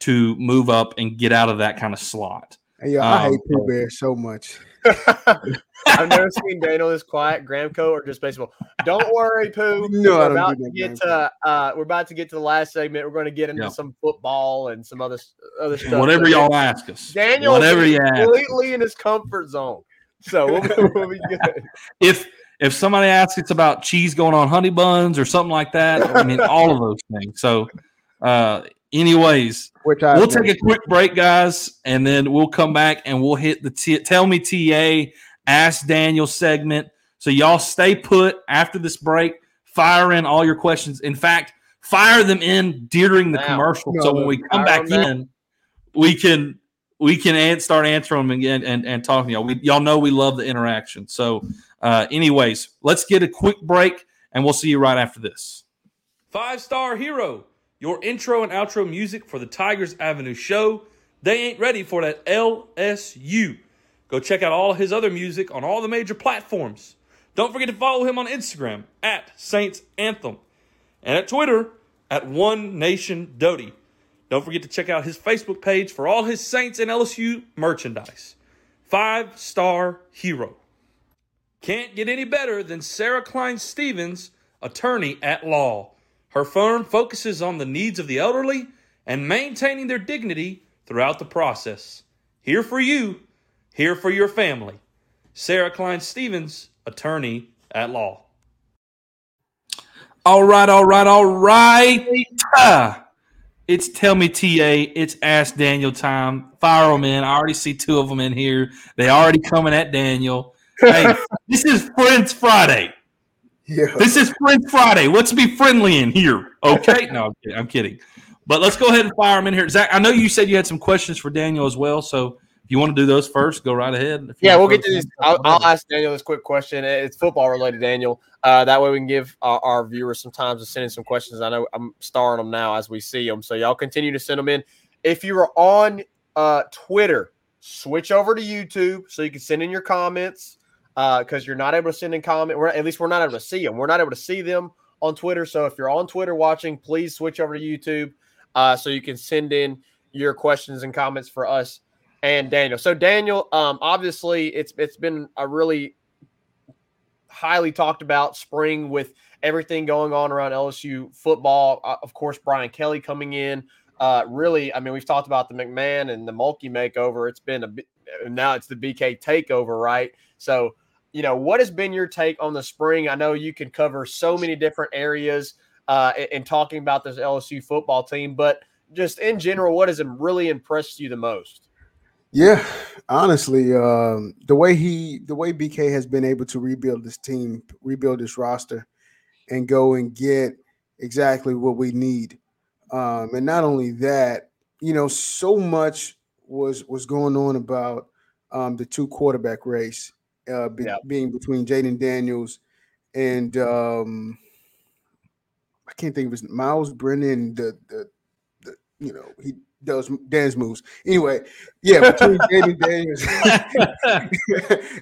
to move up and get out of that kind of slot. Hey, yo, I Um, hate Pooh Bear so much. I've never seen Daniel this quiet, Gramco, or just baseball. Don't worry, Pooh. No, I we're don't about to get to uh, we're about to get to the last segment. We're going to get into Yeah. some football and some other other stuff. Whatever So y'all ask us, Daniel, whatever is you ask. completely in his comfort zone, so we'll be, we'll be good. if if somebody asks it's about cheese going on honey buns or something like that, I mean all of those things. So, uh, anyways, Which I we'll take a quick break, guys, and then we'll come back and we'll hit the t- tell me TA ask Daniel segment. So y'all stay put after this break. Fire in all your questions. In fact, fire them in during the Now. commercial. No, so when we come back them now. in, we can we can an- start answering them again and, and talking to y'all. We, y'all know we love the interaction. So, uh, anyways, let's get a quick break and we'll see you right after this. Five Star Hero, your intro and outro music for the Tigers Avenue show. They ain't ready for that LSU. Go check out all his other music on all the major platforms. Don't forget to follow him on Instagram at Saints Anthem and at Twitter at One Nation Doty. Don't forget to check out his Facebook page for all his Saints and LSU merchandise. Five Star Hero. Can't get any better than Sarah Klein Stevens, attorney at law. Her firm focuses on the needs of the elderly and maintaining their dignity throughout the process. Here for you, here for your family. Sarah Klein Stevens, attorney at law. All right, all right, all right. Ah, It's Tell Me TA. It's Ask Daniel time. Fire them in. I already see two of them in here. They already coming at Daniel. Hey, this is Friends Friday. Yeah. This is Friends Friday. Let's be friendly in here. Okay? No, I'm kidding. I'm kidding. But let's go ahead and fire them in here. Zach, I know you said you had some questions for Daniel as well. So if you want to do those first, go right ahead. If Yeah, we'll get to those- this. I'll, I'll ask Daniel this quick question. It's football related, Daniel. Uh, that way we can give our, our viewers some time to send in some questions. I know I'm starring them now as we see them. So y'all continue to send them in. If you are on uh, Twitter, switch over to YouTube so you can send in your comments because you're not able to send in comment. We're, at least we're not able to see them. We're not able to see them on Twitter. So if you're on Twitter watching, please switch over to YouTube uh, so you can send in your questions and comments for us and Daniel. So Daniel, um, obviously it's it's been a really highly talked about spring with everything going on around LSU football. Uh, of course, Brian Kelly coming in. Uh, really, I mean, we've talked about the McMahon and the Mulkey makeover. It's been a bit, now it's the BK takeover, right? So, you know, what has been your take on the spring? I know you can cover so many different areas uh, in, in talking about this LSU football team, but just in general, what has really impressed you the most? Yeah, honestly, um, the way he, the way BK has been able to rebuild this team, rebuild this roster, and go and get exactly what we need. Um, and not only that, you know, so much was was going on about um, the two quarterback race uh, be, Yeah. being between Jayden Daniels and um, I can't think of his Myles Brennan. The the, the you know he does dance moves. Anyway, yeah, between Jayden Daniels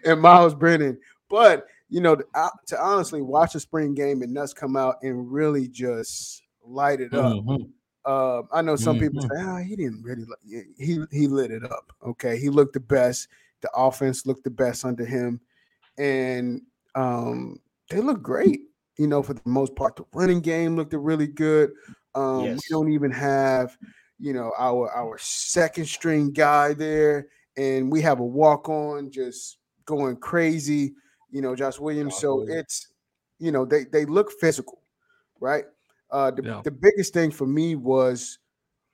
and Myles Brennan. But you know, to, uh, to honestly watch a spring game and Nuts come out and really just light it up. Mhm. Uh, I know some people Mhm. say, "Ah, he didn't really." He he lit it up. Okay, he looked the best. The offense looked the best under him, and um, they look great. You know, for the most part, the running game looked really good. Um, Yes. We don't even have, you know, our our second string guy there, and we have a walk on just going crazy. You know, Josh Williams. So it's, you know, they they look physical, right? Uh, the, Yeah. the biggest thing for me was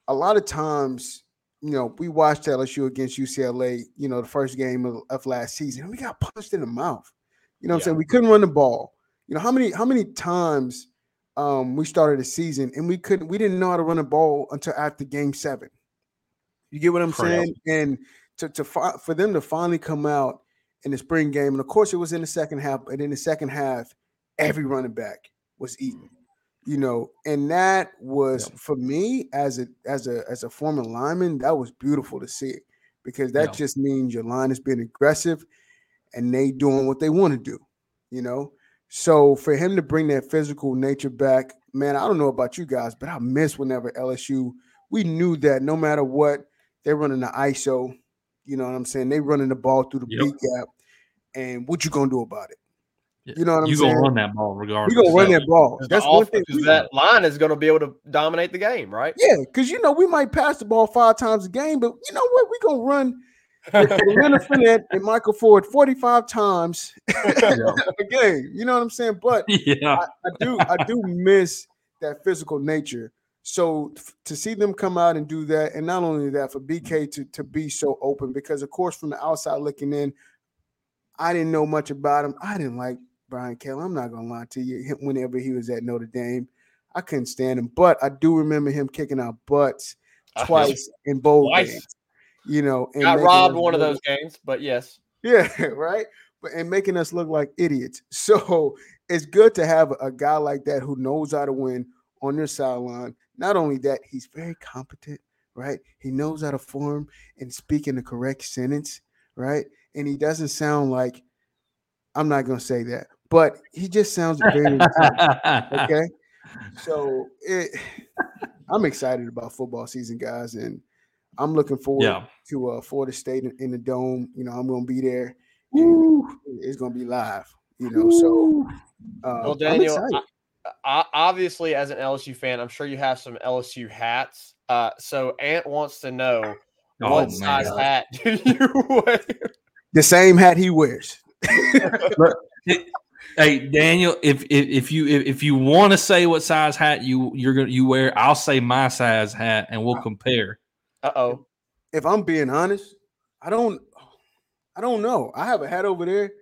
a lot of times, you know, we watched LSU against UCLA, you know, the first game of, of last season, and we got punched in the mouth. You know what Yeah. I'm saying? We couldn't run the ball. You know, how many how many times um we started the season and we couldn't we didn't know how to run the ball until after game seven. You get what I'm saying? And to to fi- for them to finally come out in the spring game, and of course it was in the second half, and in the second half, every running back was eaten. You know, and that was for me as a as a as a former lineman, that was beautiful to see because that Yeah. just means your line is being aggressive and they doing what they want to do, you know. So for him to bring that physical nature back, man, I don't know about you guys, but I miss whenever LSU. We knew that no matter what, they're running the ISO. You know what I'm saying? They running the ball through the Yep. gap, and what you gonna do about it? Yeah. You know what I'm saying? you saying? gonna run that ball regardless. We gonna run that ball. That's one thing. because we- that line is going to be able to dominate the game, right? yeah, because you know we might pass the ball five times a game, but you know what? We gonna run Leonard Fournette and Michael Ford 45 times a game. You know what I'm saying? But yeah. I do I do miss that physical nature. So f- to see them come out and do that, and not only that, for BK to to be so open, because of course from the outside looking in, I didn't know much about him. I didn't like Brian Kelly. I'm not gonna lie to you. Whenever he was at Notre Dame, I couldn't stand him. But I do remember him kicking our butts uh, twice in bowl Twice. games. You know, and Got robbed one of those games, but yes. yeah, right. But and making us look like idiots. So it's good to have a guy like that who knows how to win on your sideline. Not only that, he's very competent, right? He knows how to form and speak in the correct sentence, right? And he doesn't sound like I'm not gonna say that, but he just sounds very intelligent, okay. So it, I'm excited about football season, guys, and I'm looking forward yeah. to uh, Florida State in, in the dome. You know, I'm going to be there. and It's going to be live. You know, so uh, Well, I'm Daniel, excited. I, obviously, as an LSU fan, I'm sure you have some LSU hats. Uh, so Ant wants to know Oh, what man. size hat do you wear? the same hat he wears. Hey Daniel, if if, if you if, if you want to say what size hat you you're gonna you wear, I'll say my size hat and we'll compare. Uh oh. If I'm being honest, I don't, I don't know. I have a hat over there,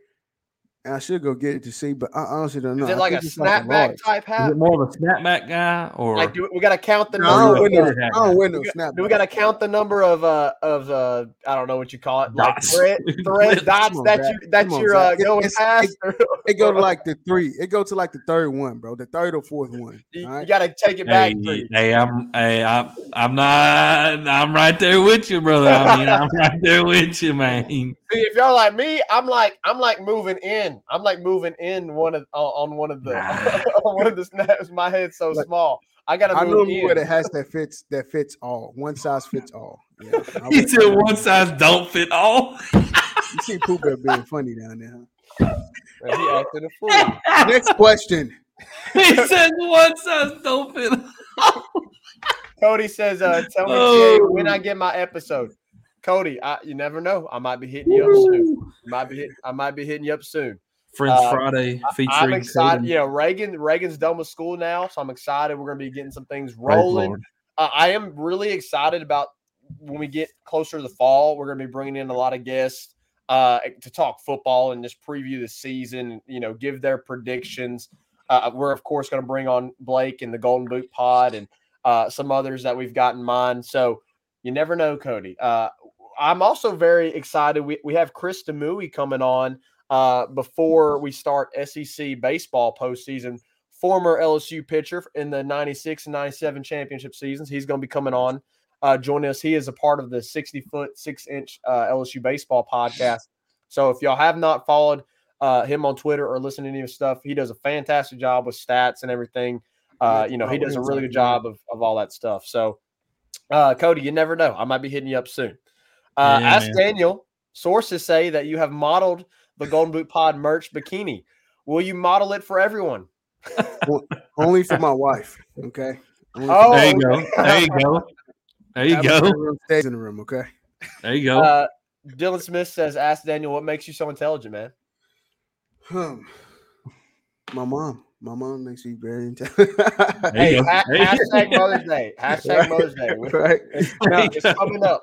and I should go get it to see, but I honestly don't know. Is it like a think it's like snapback large. type Is it more of a snapback guy or Like, do we, we got to count the No, I number? don't of- I don't wear no Do we- snap. Do we got to count the number of uh of uh I don't know what you call it like Dots. thread, thread dots Come on, that Zach. you that Come on, you're uh, It- going past? It go to like the three. It go to like the third one, bro. The third or fourth one. you, all right? got to take it back. Hey, three. hey, I'm hey, I'm I'm not I'm right there with you, brother. I mean, I'm right there with you, man. See, if y'all like me, I'm like I'm like moving in. I'm like moving in one of on on one of the on one of the snaps. My head's so Like, small. I gotta I move normally in. wear the hats that fits that fits all. One size fits all. Yeah, He said one size don't fit all. You see Pooh Bear being funny down there. Huh? Man, he acted a fool. Next question. he said one size don't fit. all. Cody says, uh, "Tell me Oh. Jay, when I get my episode." Cody, I, you never know. I might be hitting you up soon. Might be hit, I might be hitting you up soon. Friends Uh, Friday featuring. I'm excited. Caden. You know, Reagan Reagan's done with school now, so I'm excited. We're gonna be getting some things rolling. Uh, I am really excited about when we get closer to the fall. We're going to be bringing in a lot of guests uh, to talk football and just preview the season. You know, give their predictions. Uh, we're of course going to bring on Blake and the Geauxlden Boot Pod and uh, some others that we've got in mind. So you never know, Cody. Uh, I'm also very excited. We, we have Chris Demouy coming on uh, before we start SEC baseball postseason. Former LSU pitcher in the 96 and 97 championship seasons. He's going to be coming on, uh, joining us. He is a part of the 60 foot, six inch uh, LSU baseball podcast. So if y'all have not followed uh, him on Twitter or listened to any of his stuff, he does a fantastic job with stats and everything. Uh, you know, he does a really good job of, of all that stuff. So, uh, Cody, you never know. I might be hitting you up soon. Uh, Yeah, ask man. Daniel. Sources say that you have modeled the Geauxlden Boot Pod merch bikini. Will you model it for everyone? Only for my wife. Okay. Only Oh, There you go. There you go. There you go. Stays in the room. Okay. There you go. Uh, Dylan Smith says, "Ask Daniel what makes you so intelligent, man." Hmm. My mom. My mom makes me very intelligent. Hey, ha- There you go. hashtag Mother's Day. Hashtag Right. Mother's Day. right. It's, There it's coming up.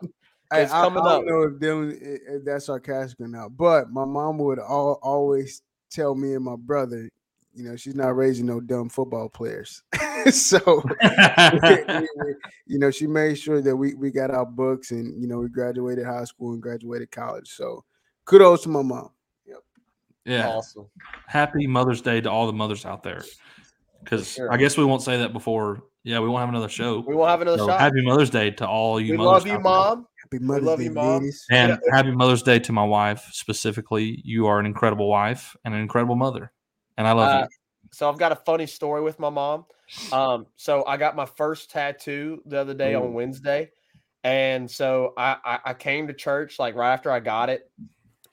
Hey, It's I, coming I up. don't know if Dylan if if that's sarcastic or not, but my mom would all, always tell me and my brother, you know, she's not raising no dumb football players. so, we- we- you know, she made sure that we we got our books and you know we graduated high school and graduated college. So, kudos to my mom. yeah. Awesome. Happy Mother's Day to all the mothers out there. Because sure. I guess we won't say that before. Yeah, we won't have another show. We won't have another So shot. happy Mother's Day to all you we mothers. love you, out there. Mom. Happy Mother's love Day, you, Mom. ladies. And happy Mother's Day to my wife specifically. You are an incredible wife and an incredible mother. And I love Uh, you. So I've got a funny story with my mom. Um, so I got my first tattoo the other day Ooh. on Wednesday, and so I, I I came to church like right after I got it,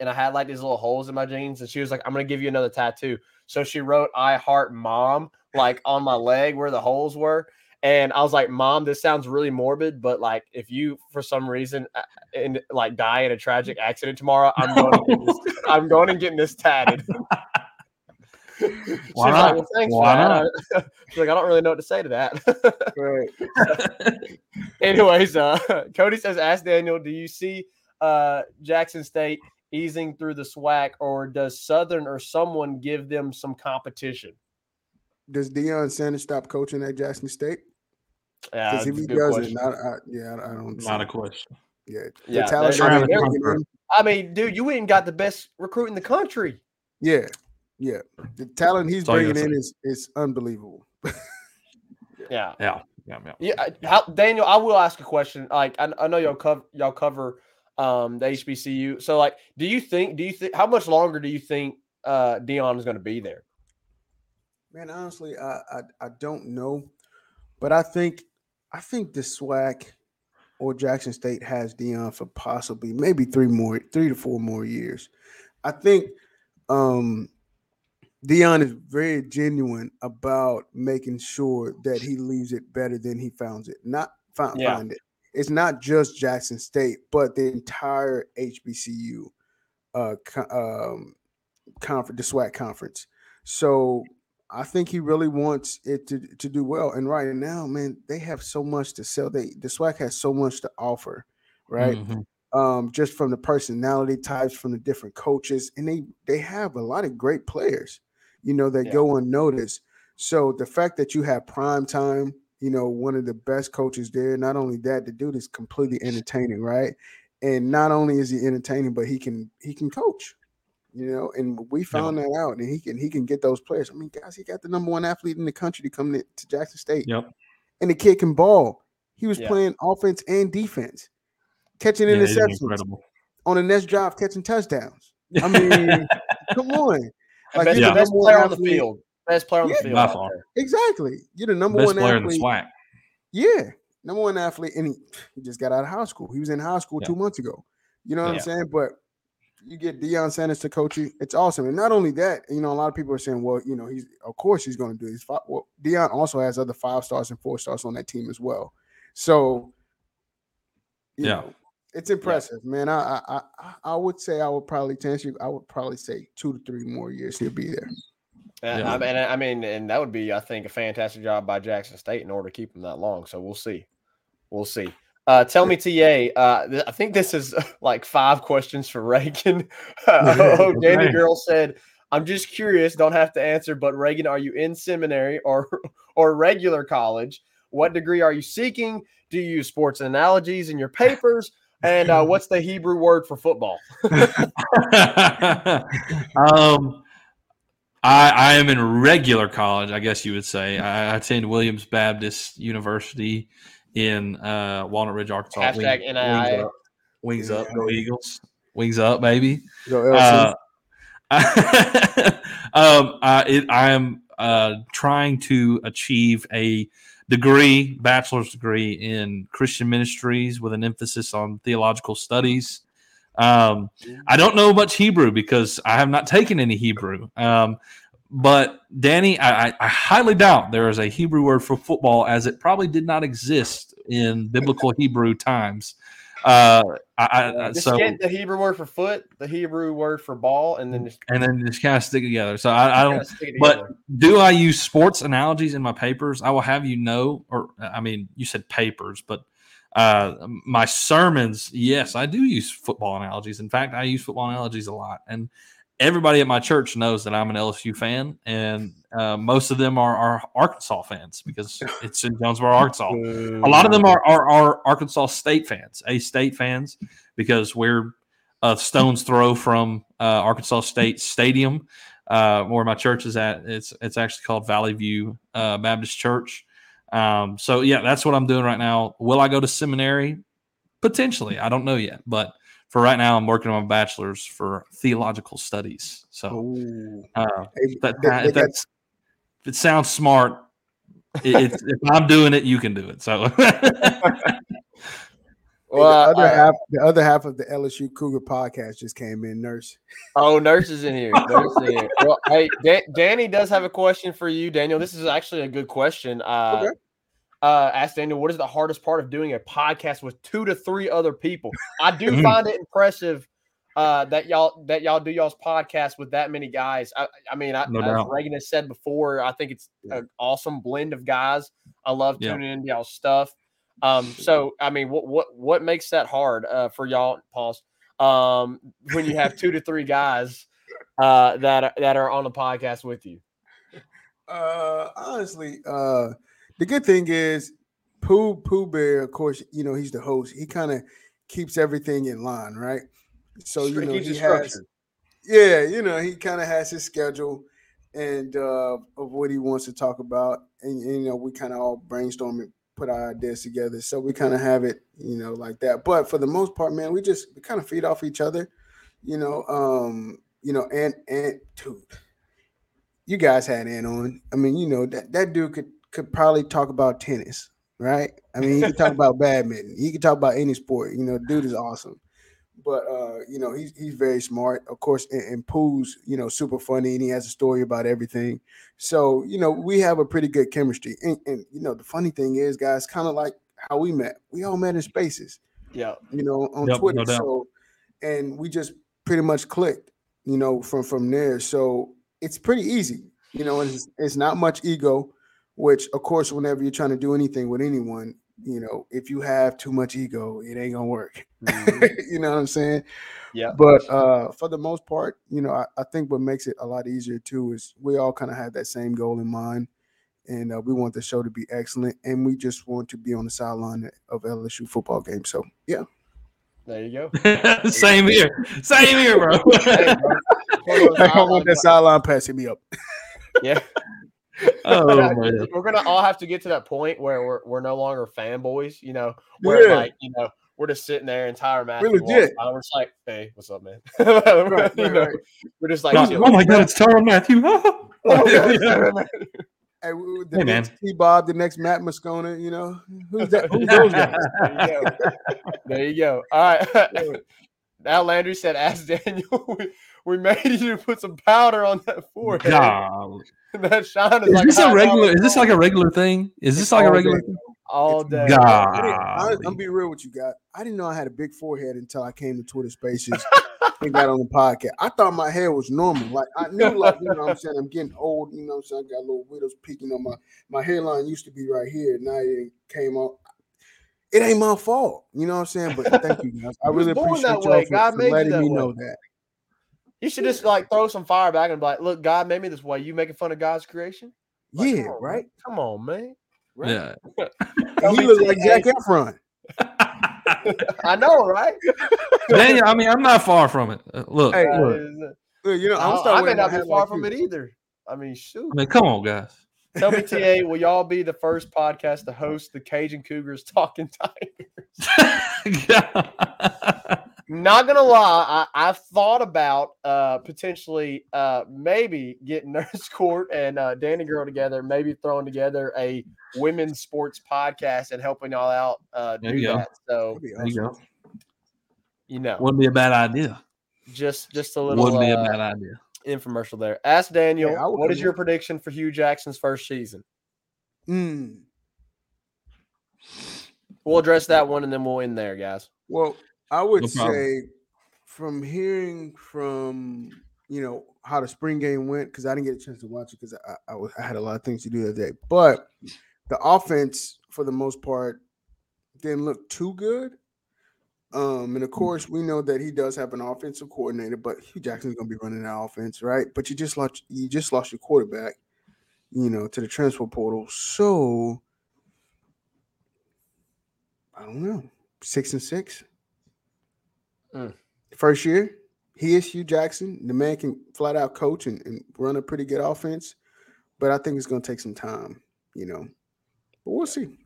and I had like these little holes in my jeans, and she was like, "I'm gonna give you another tattoo." So she wrote "I heart mom" like on my leg where the holes were, and I was like, "Mom, this sounds really morbid, but like if you for some reason uh, and like die in a tragic accident tomorrow, I'm going to this, I'm going and getting this tatted." She's Why like, not? well, thanks Why for that. She's like, I don't really know what to say to that. Right. Anyways, uh, Cody says, ask Daniel, do you see uh, Jackson State easing through the SWAC, or does Southern or someone give them some competition? Does Deion Sanders stop coaching at Jackson State? Yeah, Because that's if a he good doesn't, question. I, I, yeah, I don't. see Not a question. Yeah, Yeah, talent they're- that they're- they're bringing in- I mean, dude, you ain't got the best recruit in the country. Yeah, yeah. The talent he's That's bringing in gotta is is unbelievable. Yeah. Yeah. Yeah. yeah. Yeah, I- how, Daniel, I will ask a question. Like, I, I know y'all cover y'all cover um the HBCU. So, like, do you think? Do you think? How much longer do you think uh Deion is going to be there? Man, honestly, I, I I don't know, but I think I think the SWAC or Jackson State has Deion for possibly maybe three more, three to four more years. I think um Deion is very genuine about making sure that he leaves it better than he found it. Not find, Yeah. find it. It's not just Jackson State, but the entire HBCU uh co- um conference, the SWAC conference. So I think he really wants it to, to do well. And right now, man, they have so much to sell. They the SWAC has so much to offer, right? Mhm. Um, just from the personality types, from the different coaches, and they they have a lot of great players, you know, that Yeah. go unnoticed. So the fact that you have prime time, you know, one of the best coaches there, not only that, the dude is completely entertaining, right? And not only is he entertaining, but he can he can coach you know, and we found that out, and he can he can get those players. I mean, guys, he got the number one athlete in the country to come to, to Jackson State, Yep. and the kid can ball. He was Yeah. playing offense and defense, catching Yeah, interceptions on the next drive, catching touchdowns. I mean, come on, Like, best, you're the best player on the athlete. field. Best player on the field. By far. exactly. You're the number Best one player in the athlete. SWAC. Yeah, number one athlete, and he, he just got out of high school. He was in high school Yeah. two months ago. You know what Yeah. I'm saying? But you get Deion Sanders to coach you, it's awesome. And not only that, you know, a lot of people are saying, well, you know, he's of course he's going to do this. Well, Deion also has other five stars and four stars on that team as well. So, you Yeah. know, it's impressive, man. I, I I I would say I would probably to answer you, I would probably say two to three more years he'll be there. Uh, and Yeah. I mean, I mean, and that would be, I think, a fantastic job by Jackson State in order to keep him that long. So we'll see. We'll see. Uh, tell me, TA. Uh, th- I think this is like five questions for Reagan. oh, Danny. Girl said, "I'm just curious. Don't have to answer. But Reagan, are you in seminary or or regular college? What degree are you seeking? Do you use sports analogies in your papers? And uh, what's the Hebrew word for football? um, I, I am in regular college, I guess you would say. I attend Williams Baptist University in uh, Walnut Ridge, Arkansas. Hashtag Wings- NII. Wings up, wings up, go Eagles. Wings up, baby. Go LC. Uh, um, I, it, I am uh, trying to achieve a degree, bachelor's degree in Christian ministries with an emphasis on theological studies. Um, I don't know much Hebrew because I have not taken any Hebrew. Um, but Danny, I, I, I highly doubt there is a Hebrew word for football, as it probably did not exist in biblical Hebrew times. Uh, I, I, Just so get the Hebrew word for foot, the Hebrew word for ball, and then just and then just kind of stick it together. So I, I don't. kinda stick it But do I use sports analogies in my papers? I will have you know, or I mean, you said papers, but uh, my sermons, yes, I do use football analogies. In fact, I use football analogies a lot, and everybody at my church knows that I'm an LSU fan, and uh, most of them are, are Arkansas fans because it's in Jonesboro, Arkansas. A lot of them are, are are Arkansas State fans, A State fans, because we're a stone's throw from uh, Arkansas State Stadium, uh, where my church is at. It's it's actually called Valley View uh, Baptist Church. Um, so yeah, that's what I'm doing right now. Will I go to seminary? Potentially, I don't know yet, but for right now, I'm working on a bachelor's for theological studies. So Ooh. uh, Hey, that, they- they if, got- that's, if it sounds smart, it, if I'm doing it, you can do it. So Well, the other uh, half, the other half of the LSU Cougar podcast just came in. Nurse, Oh, nurse is in here. Nurse in here. Well, hey, Dan- Danny does have a question for you, Daniel. This is actually a good question. Uh, Okay. Uh, ask Daniel, what is the hardest part of doing a podcast with two to three other people? I do find it impressive uh, that y'all that y'all do y'all's podcast with that many guys. I, I mean, I, No as. Reagan has said before, I think it's an awesome blend of guys. I love Yeah. tuning into y'all's stuff. Um, so I mean, what what what makes that hard uh, for y'all? Pause. Um, when you have two to three guys uh, that that are on the podcast with you. uh, honestly, uh, the good thing is Pooh Pooh Bear. Of course, you know he's the host. He kind of keeps everything in line, right? So you know he has, yeah, you know he kind of has his schedule and uh, of what he wants to talk about, and, and, you know we kind of all brainstorm and put our ideas together. So we kind of have it, you know, like that. But for the most part, man, we just we kind of feed off each other, you know. Um, you know, and and dude, you guys had Ant on. I mean, you know that that dude could could probably talk about tennis, right? I mean, he could talk about badminton. He could talk about any sport. You know, dude is awesome. But uh, you know, he's he's very smart. Of course, and, and Pooh's, you know, super funny and he has a story about everything. So, you know, we have a pretty good chemistry. And, and you know, the funny thing is, guys, kind of like how we met. We all met in spaces Yeah. you know, on Yep, Twitter. no so, and we just pretty much clicked, you know, from from there. So it's pretty easy, you know, it's, it's not much ego. Which, of course, whenever you're trying to do anything with anyone, you know, if you have too much ego, it ain't gonna work. you know what I'm saying? Yeah. But uh, for the most part, you know, I, I think what makes it a lot easier too is we all kind of have that same goal in mind, and uh, we want the show to be excellent, and we just want to be on the sideline of LSU football game. So yeah, There you go. same here, same here, bro. Hey, bro. One of those I want that sideline pass. Hit me up. Yeah. oh But, man. we're gonna all have to get to that point where we're, we're no longer fanboys, you know, where Yeah. like, you know, we're just sitting there and Tyrann Mathieu We're legit. by, We're just like, hey, what's up, man? right, You know, right. We're just like, oh, my god, it's Tyrann Mathieu. Oh, yeah. Hey, we- we- the Hey, man. next T Bob, the next Matt Moscona, you know, who's that? Who's those guys? There you go. There you go. All right. now Landry said, "Ask Daniel. We, we made you put some powder on that forehead. God. That shine is, Is like this a regular? power Is this like a regular thing? Is this like a regular? day. thing? all day? I I, God. I'm gonna be real with you guys. I didn't know I had a big forehead until I came to Twitter Spaces and got on the podcast. I thought my hair was normal. Like I knew, like you know, what I'm saying I'm getting old. You know, what I'm saying I got little widows peeking on my my hairline. Used to be right here. Now it came out. It ain't my fault. You know what I'm saying? But thank you guys. I really appreciate that y'all way. for, God for made you letting that me way. know that. You should just like throw some fire back and be like, "Look, God made me this way. You making fun of God's creation? Like, yeah, come on, right. Man. Come on, man. Right. Yeah. And he looked like Zac Efron. I know, right? Daniel, I mean, I'm not far from it. Uh, look, Hey, look. Look, you know, I'm I, I may not be far like from you. it either. I mean, shoot. I mean, come on, guys. Tell me, TA, will y'all be the first podcast to host the Cajun Cougars Talking Tigers? Not gonna lie, I, I've thought about uh, potentially uh, maybe getting Nurse Court and uh, Danny Girl together, maybe throwing together a women's sports podcast and helping y'all out uh, There do you go. that. So there you go. you know, Wouldn't be a bad idea. just just a little Wouldn't be a uh, bad idea. infomercial there. Ask Daniel, Hey, I would what come is your in. prediction for Hue Jackson's first season? Mm. We'll address that one and then we'll end there, guys. Well, I would No say from hearing from you know how the spring game went because I didn't get a chance to watch it because I, I, was- I had a lot of things to do that day. But the offense, for the most part, didn't look too good. Um, and of course, we know that he does have an offensive coordinator, but Hue Jackson's going to be running that offense, right? But you just lost you just lost your quarterback, you know, to the transfer portal. So I don't know, six and six. Mm. First year, he is Hue Jackson. The man can flat out coach and, and run a pretty good offense, but I think it's going to take some time, you know. But we'll see.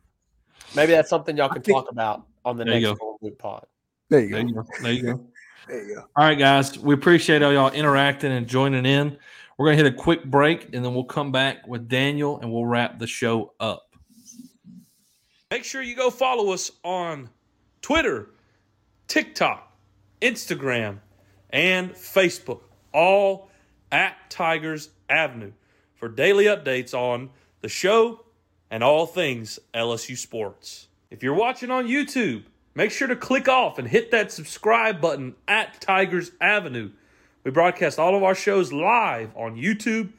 Maybe that's something y'all can think- talk about on the next go. Geauxlden pod. There you There you go. There you go. There you go. All right, guys. We appreciate all y'all interacting and joining in. We're going to hit a quick break and then we'll come back with Daniel and we'll wrap the show up. Make sure you go follow us on Twitter, TikTok, Instagram, and Facebook, all at Tigers Avenue for daily updates on the show and all things LSU sports. If you're watching on YouTube, make sure to click off and hit that subscribe button at Tigers Avenue. We broadcast all of our shows live on YouTube,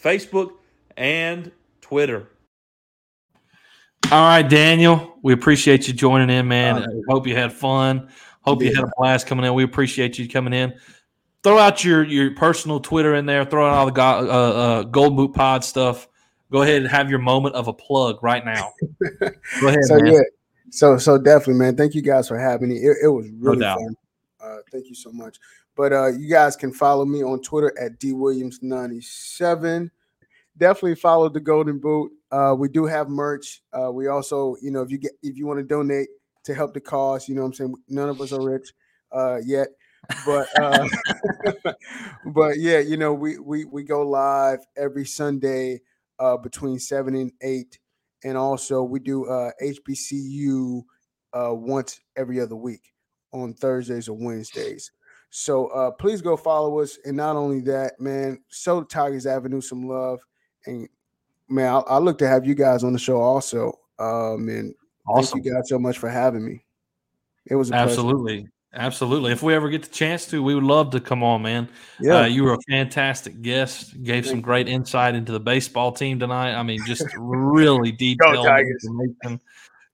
Facebook, and Twitter. All right, Daniel, we appreciate you joining in, man. I hope you had fun. Hope you had a blast coming in. We appreciate you coming in. Throw out your your personal Twitter in there. Throw out all the go, uh, uh, Gold Boot Pod stuff. Go ahead and have your moment of a plug right now. Go ahead, so man. yeah, so so definitely, man. Thank you guys for having me. It, it was really doubt. fun. Uh, thank you so much. But uh, you guys can follow me on Twitter at dwilliams97. Definitely follow the Geauxlden Boot. Uh, we do have merch. Uh, we also, you know, if you get if you want to donate to help the cause, you know, what I'm saying none of us are rich uh, yet, but uh, but yeah, you know, we we we go live every Sunday uh, between seven and eight and also we do uh HBCU uh once every other week on Thursdays or Wednesdays. So uh please go follow us and not only that, man, show Tigers Avenue some love and man, I, I look to have you guys on the show also. Um and Awesome. thank you guys so much for having me. It was a pleasure. Absolutely. Absolutely. If we ever get the chance to, we would love to come on, man. Yeah. Uh, you were a fantastic guest. Gave some great insight into the baseball team tonight. I mean, just really detailed Tigers. information.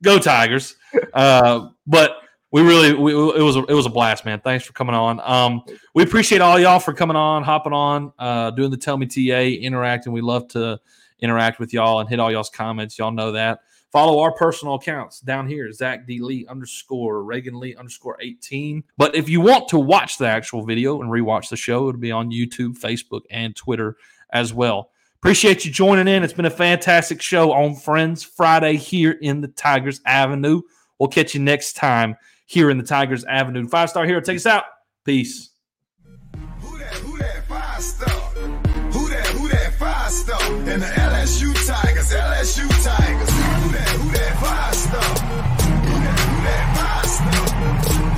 Go Tigers! Uh, but we really, we, it was a, it was a blast, man. Thanks for coming on. Um, we appreciate all y'all for coming on, hopping on, uh, doing the Tell Me TA, interacting. We love to interact with y'all and hit all y'all's comments. Y'all know that. Follow our personal accounts down here, Zach D. Lee underscore Reagan Lee underscore 18. But if you want to watch the actual video and rewatch the show, it'll be on YouTube, Facebook, and Twitter as well. Appreciate you joining in. It's been a fantastic show on Friends Friday here in the Tigers Avenue. We'll catch you next time here in the Tigers Avenue. Five star hero, take us out. Peace. Who that, who that five star? Who that, who that five star? And the LSU Tigers, LSU Tigers. That, who that star? Who that, who?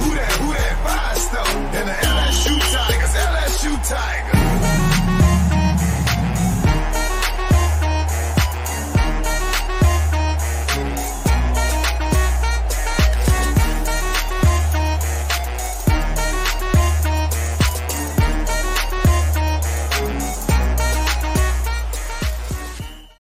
Who that, who that star? And the LSU Tigers, LSU Tigers.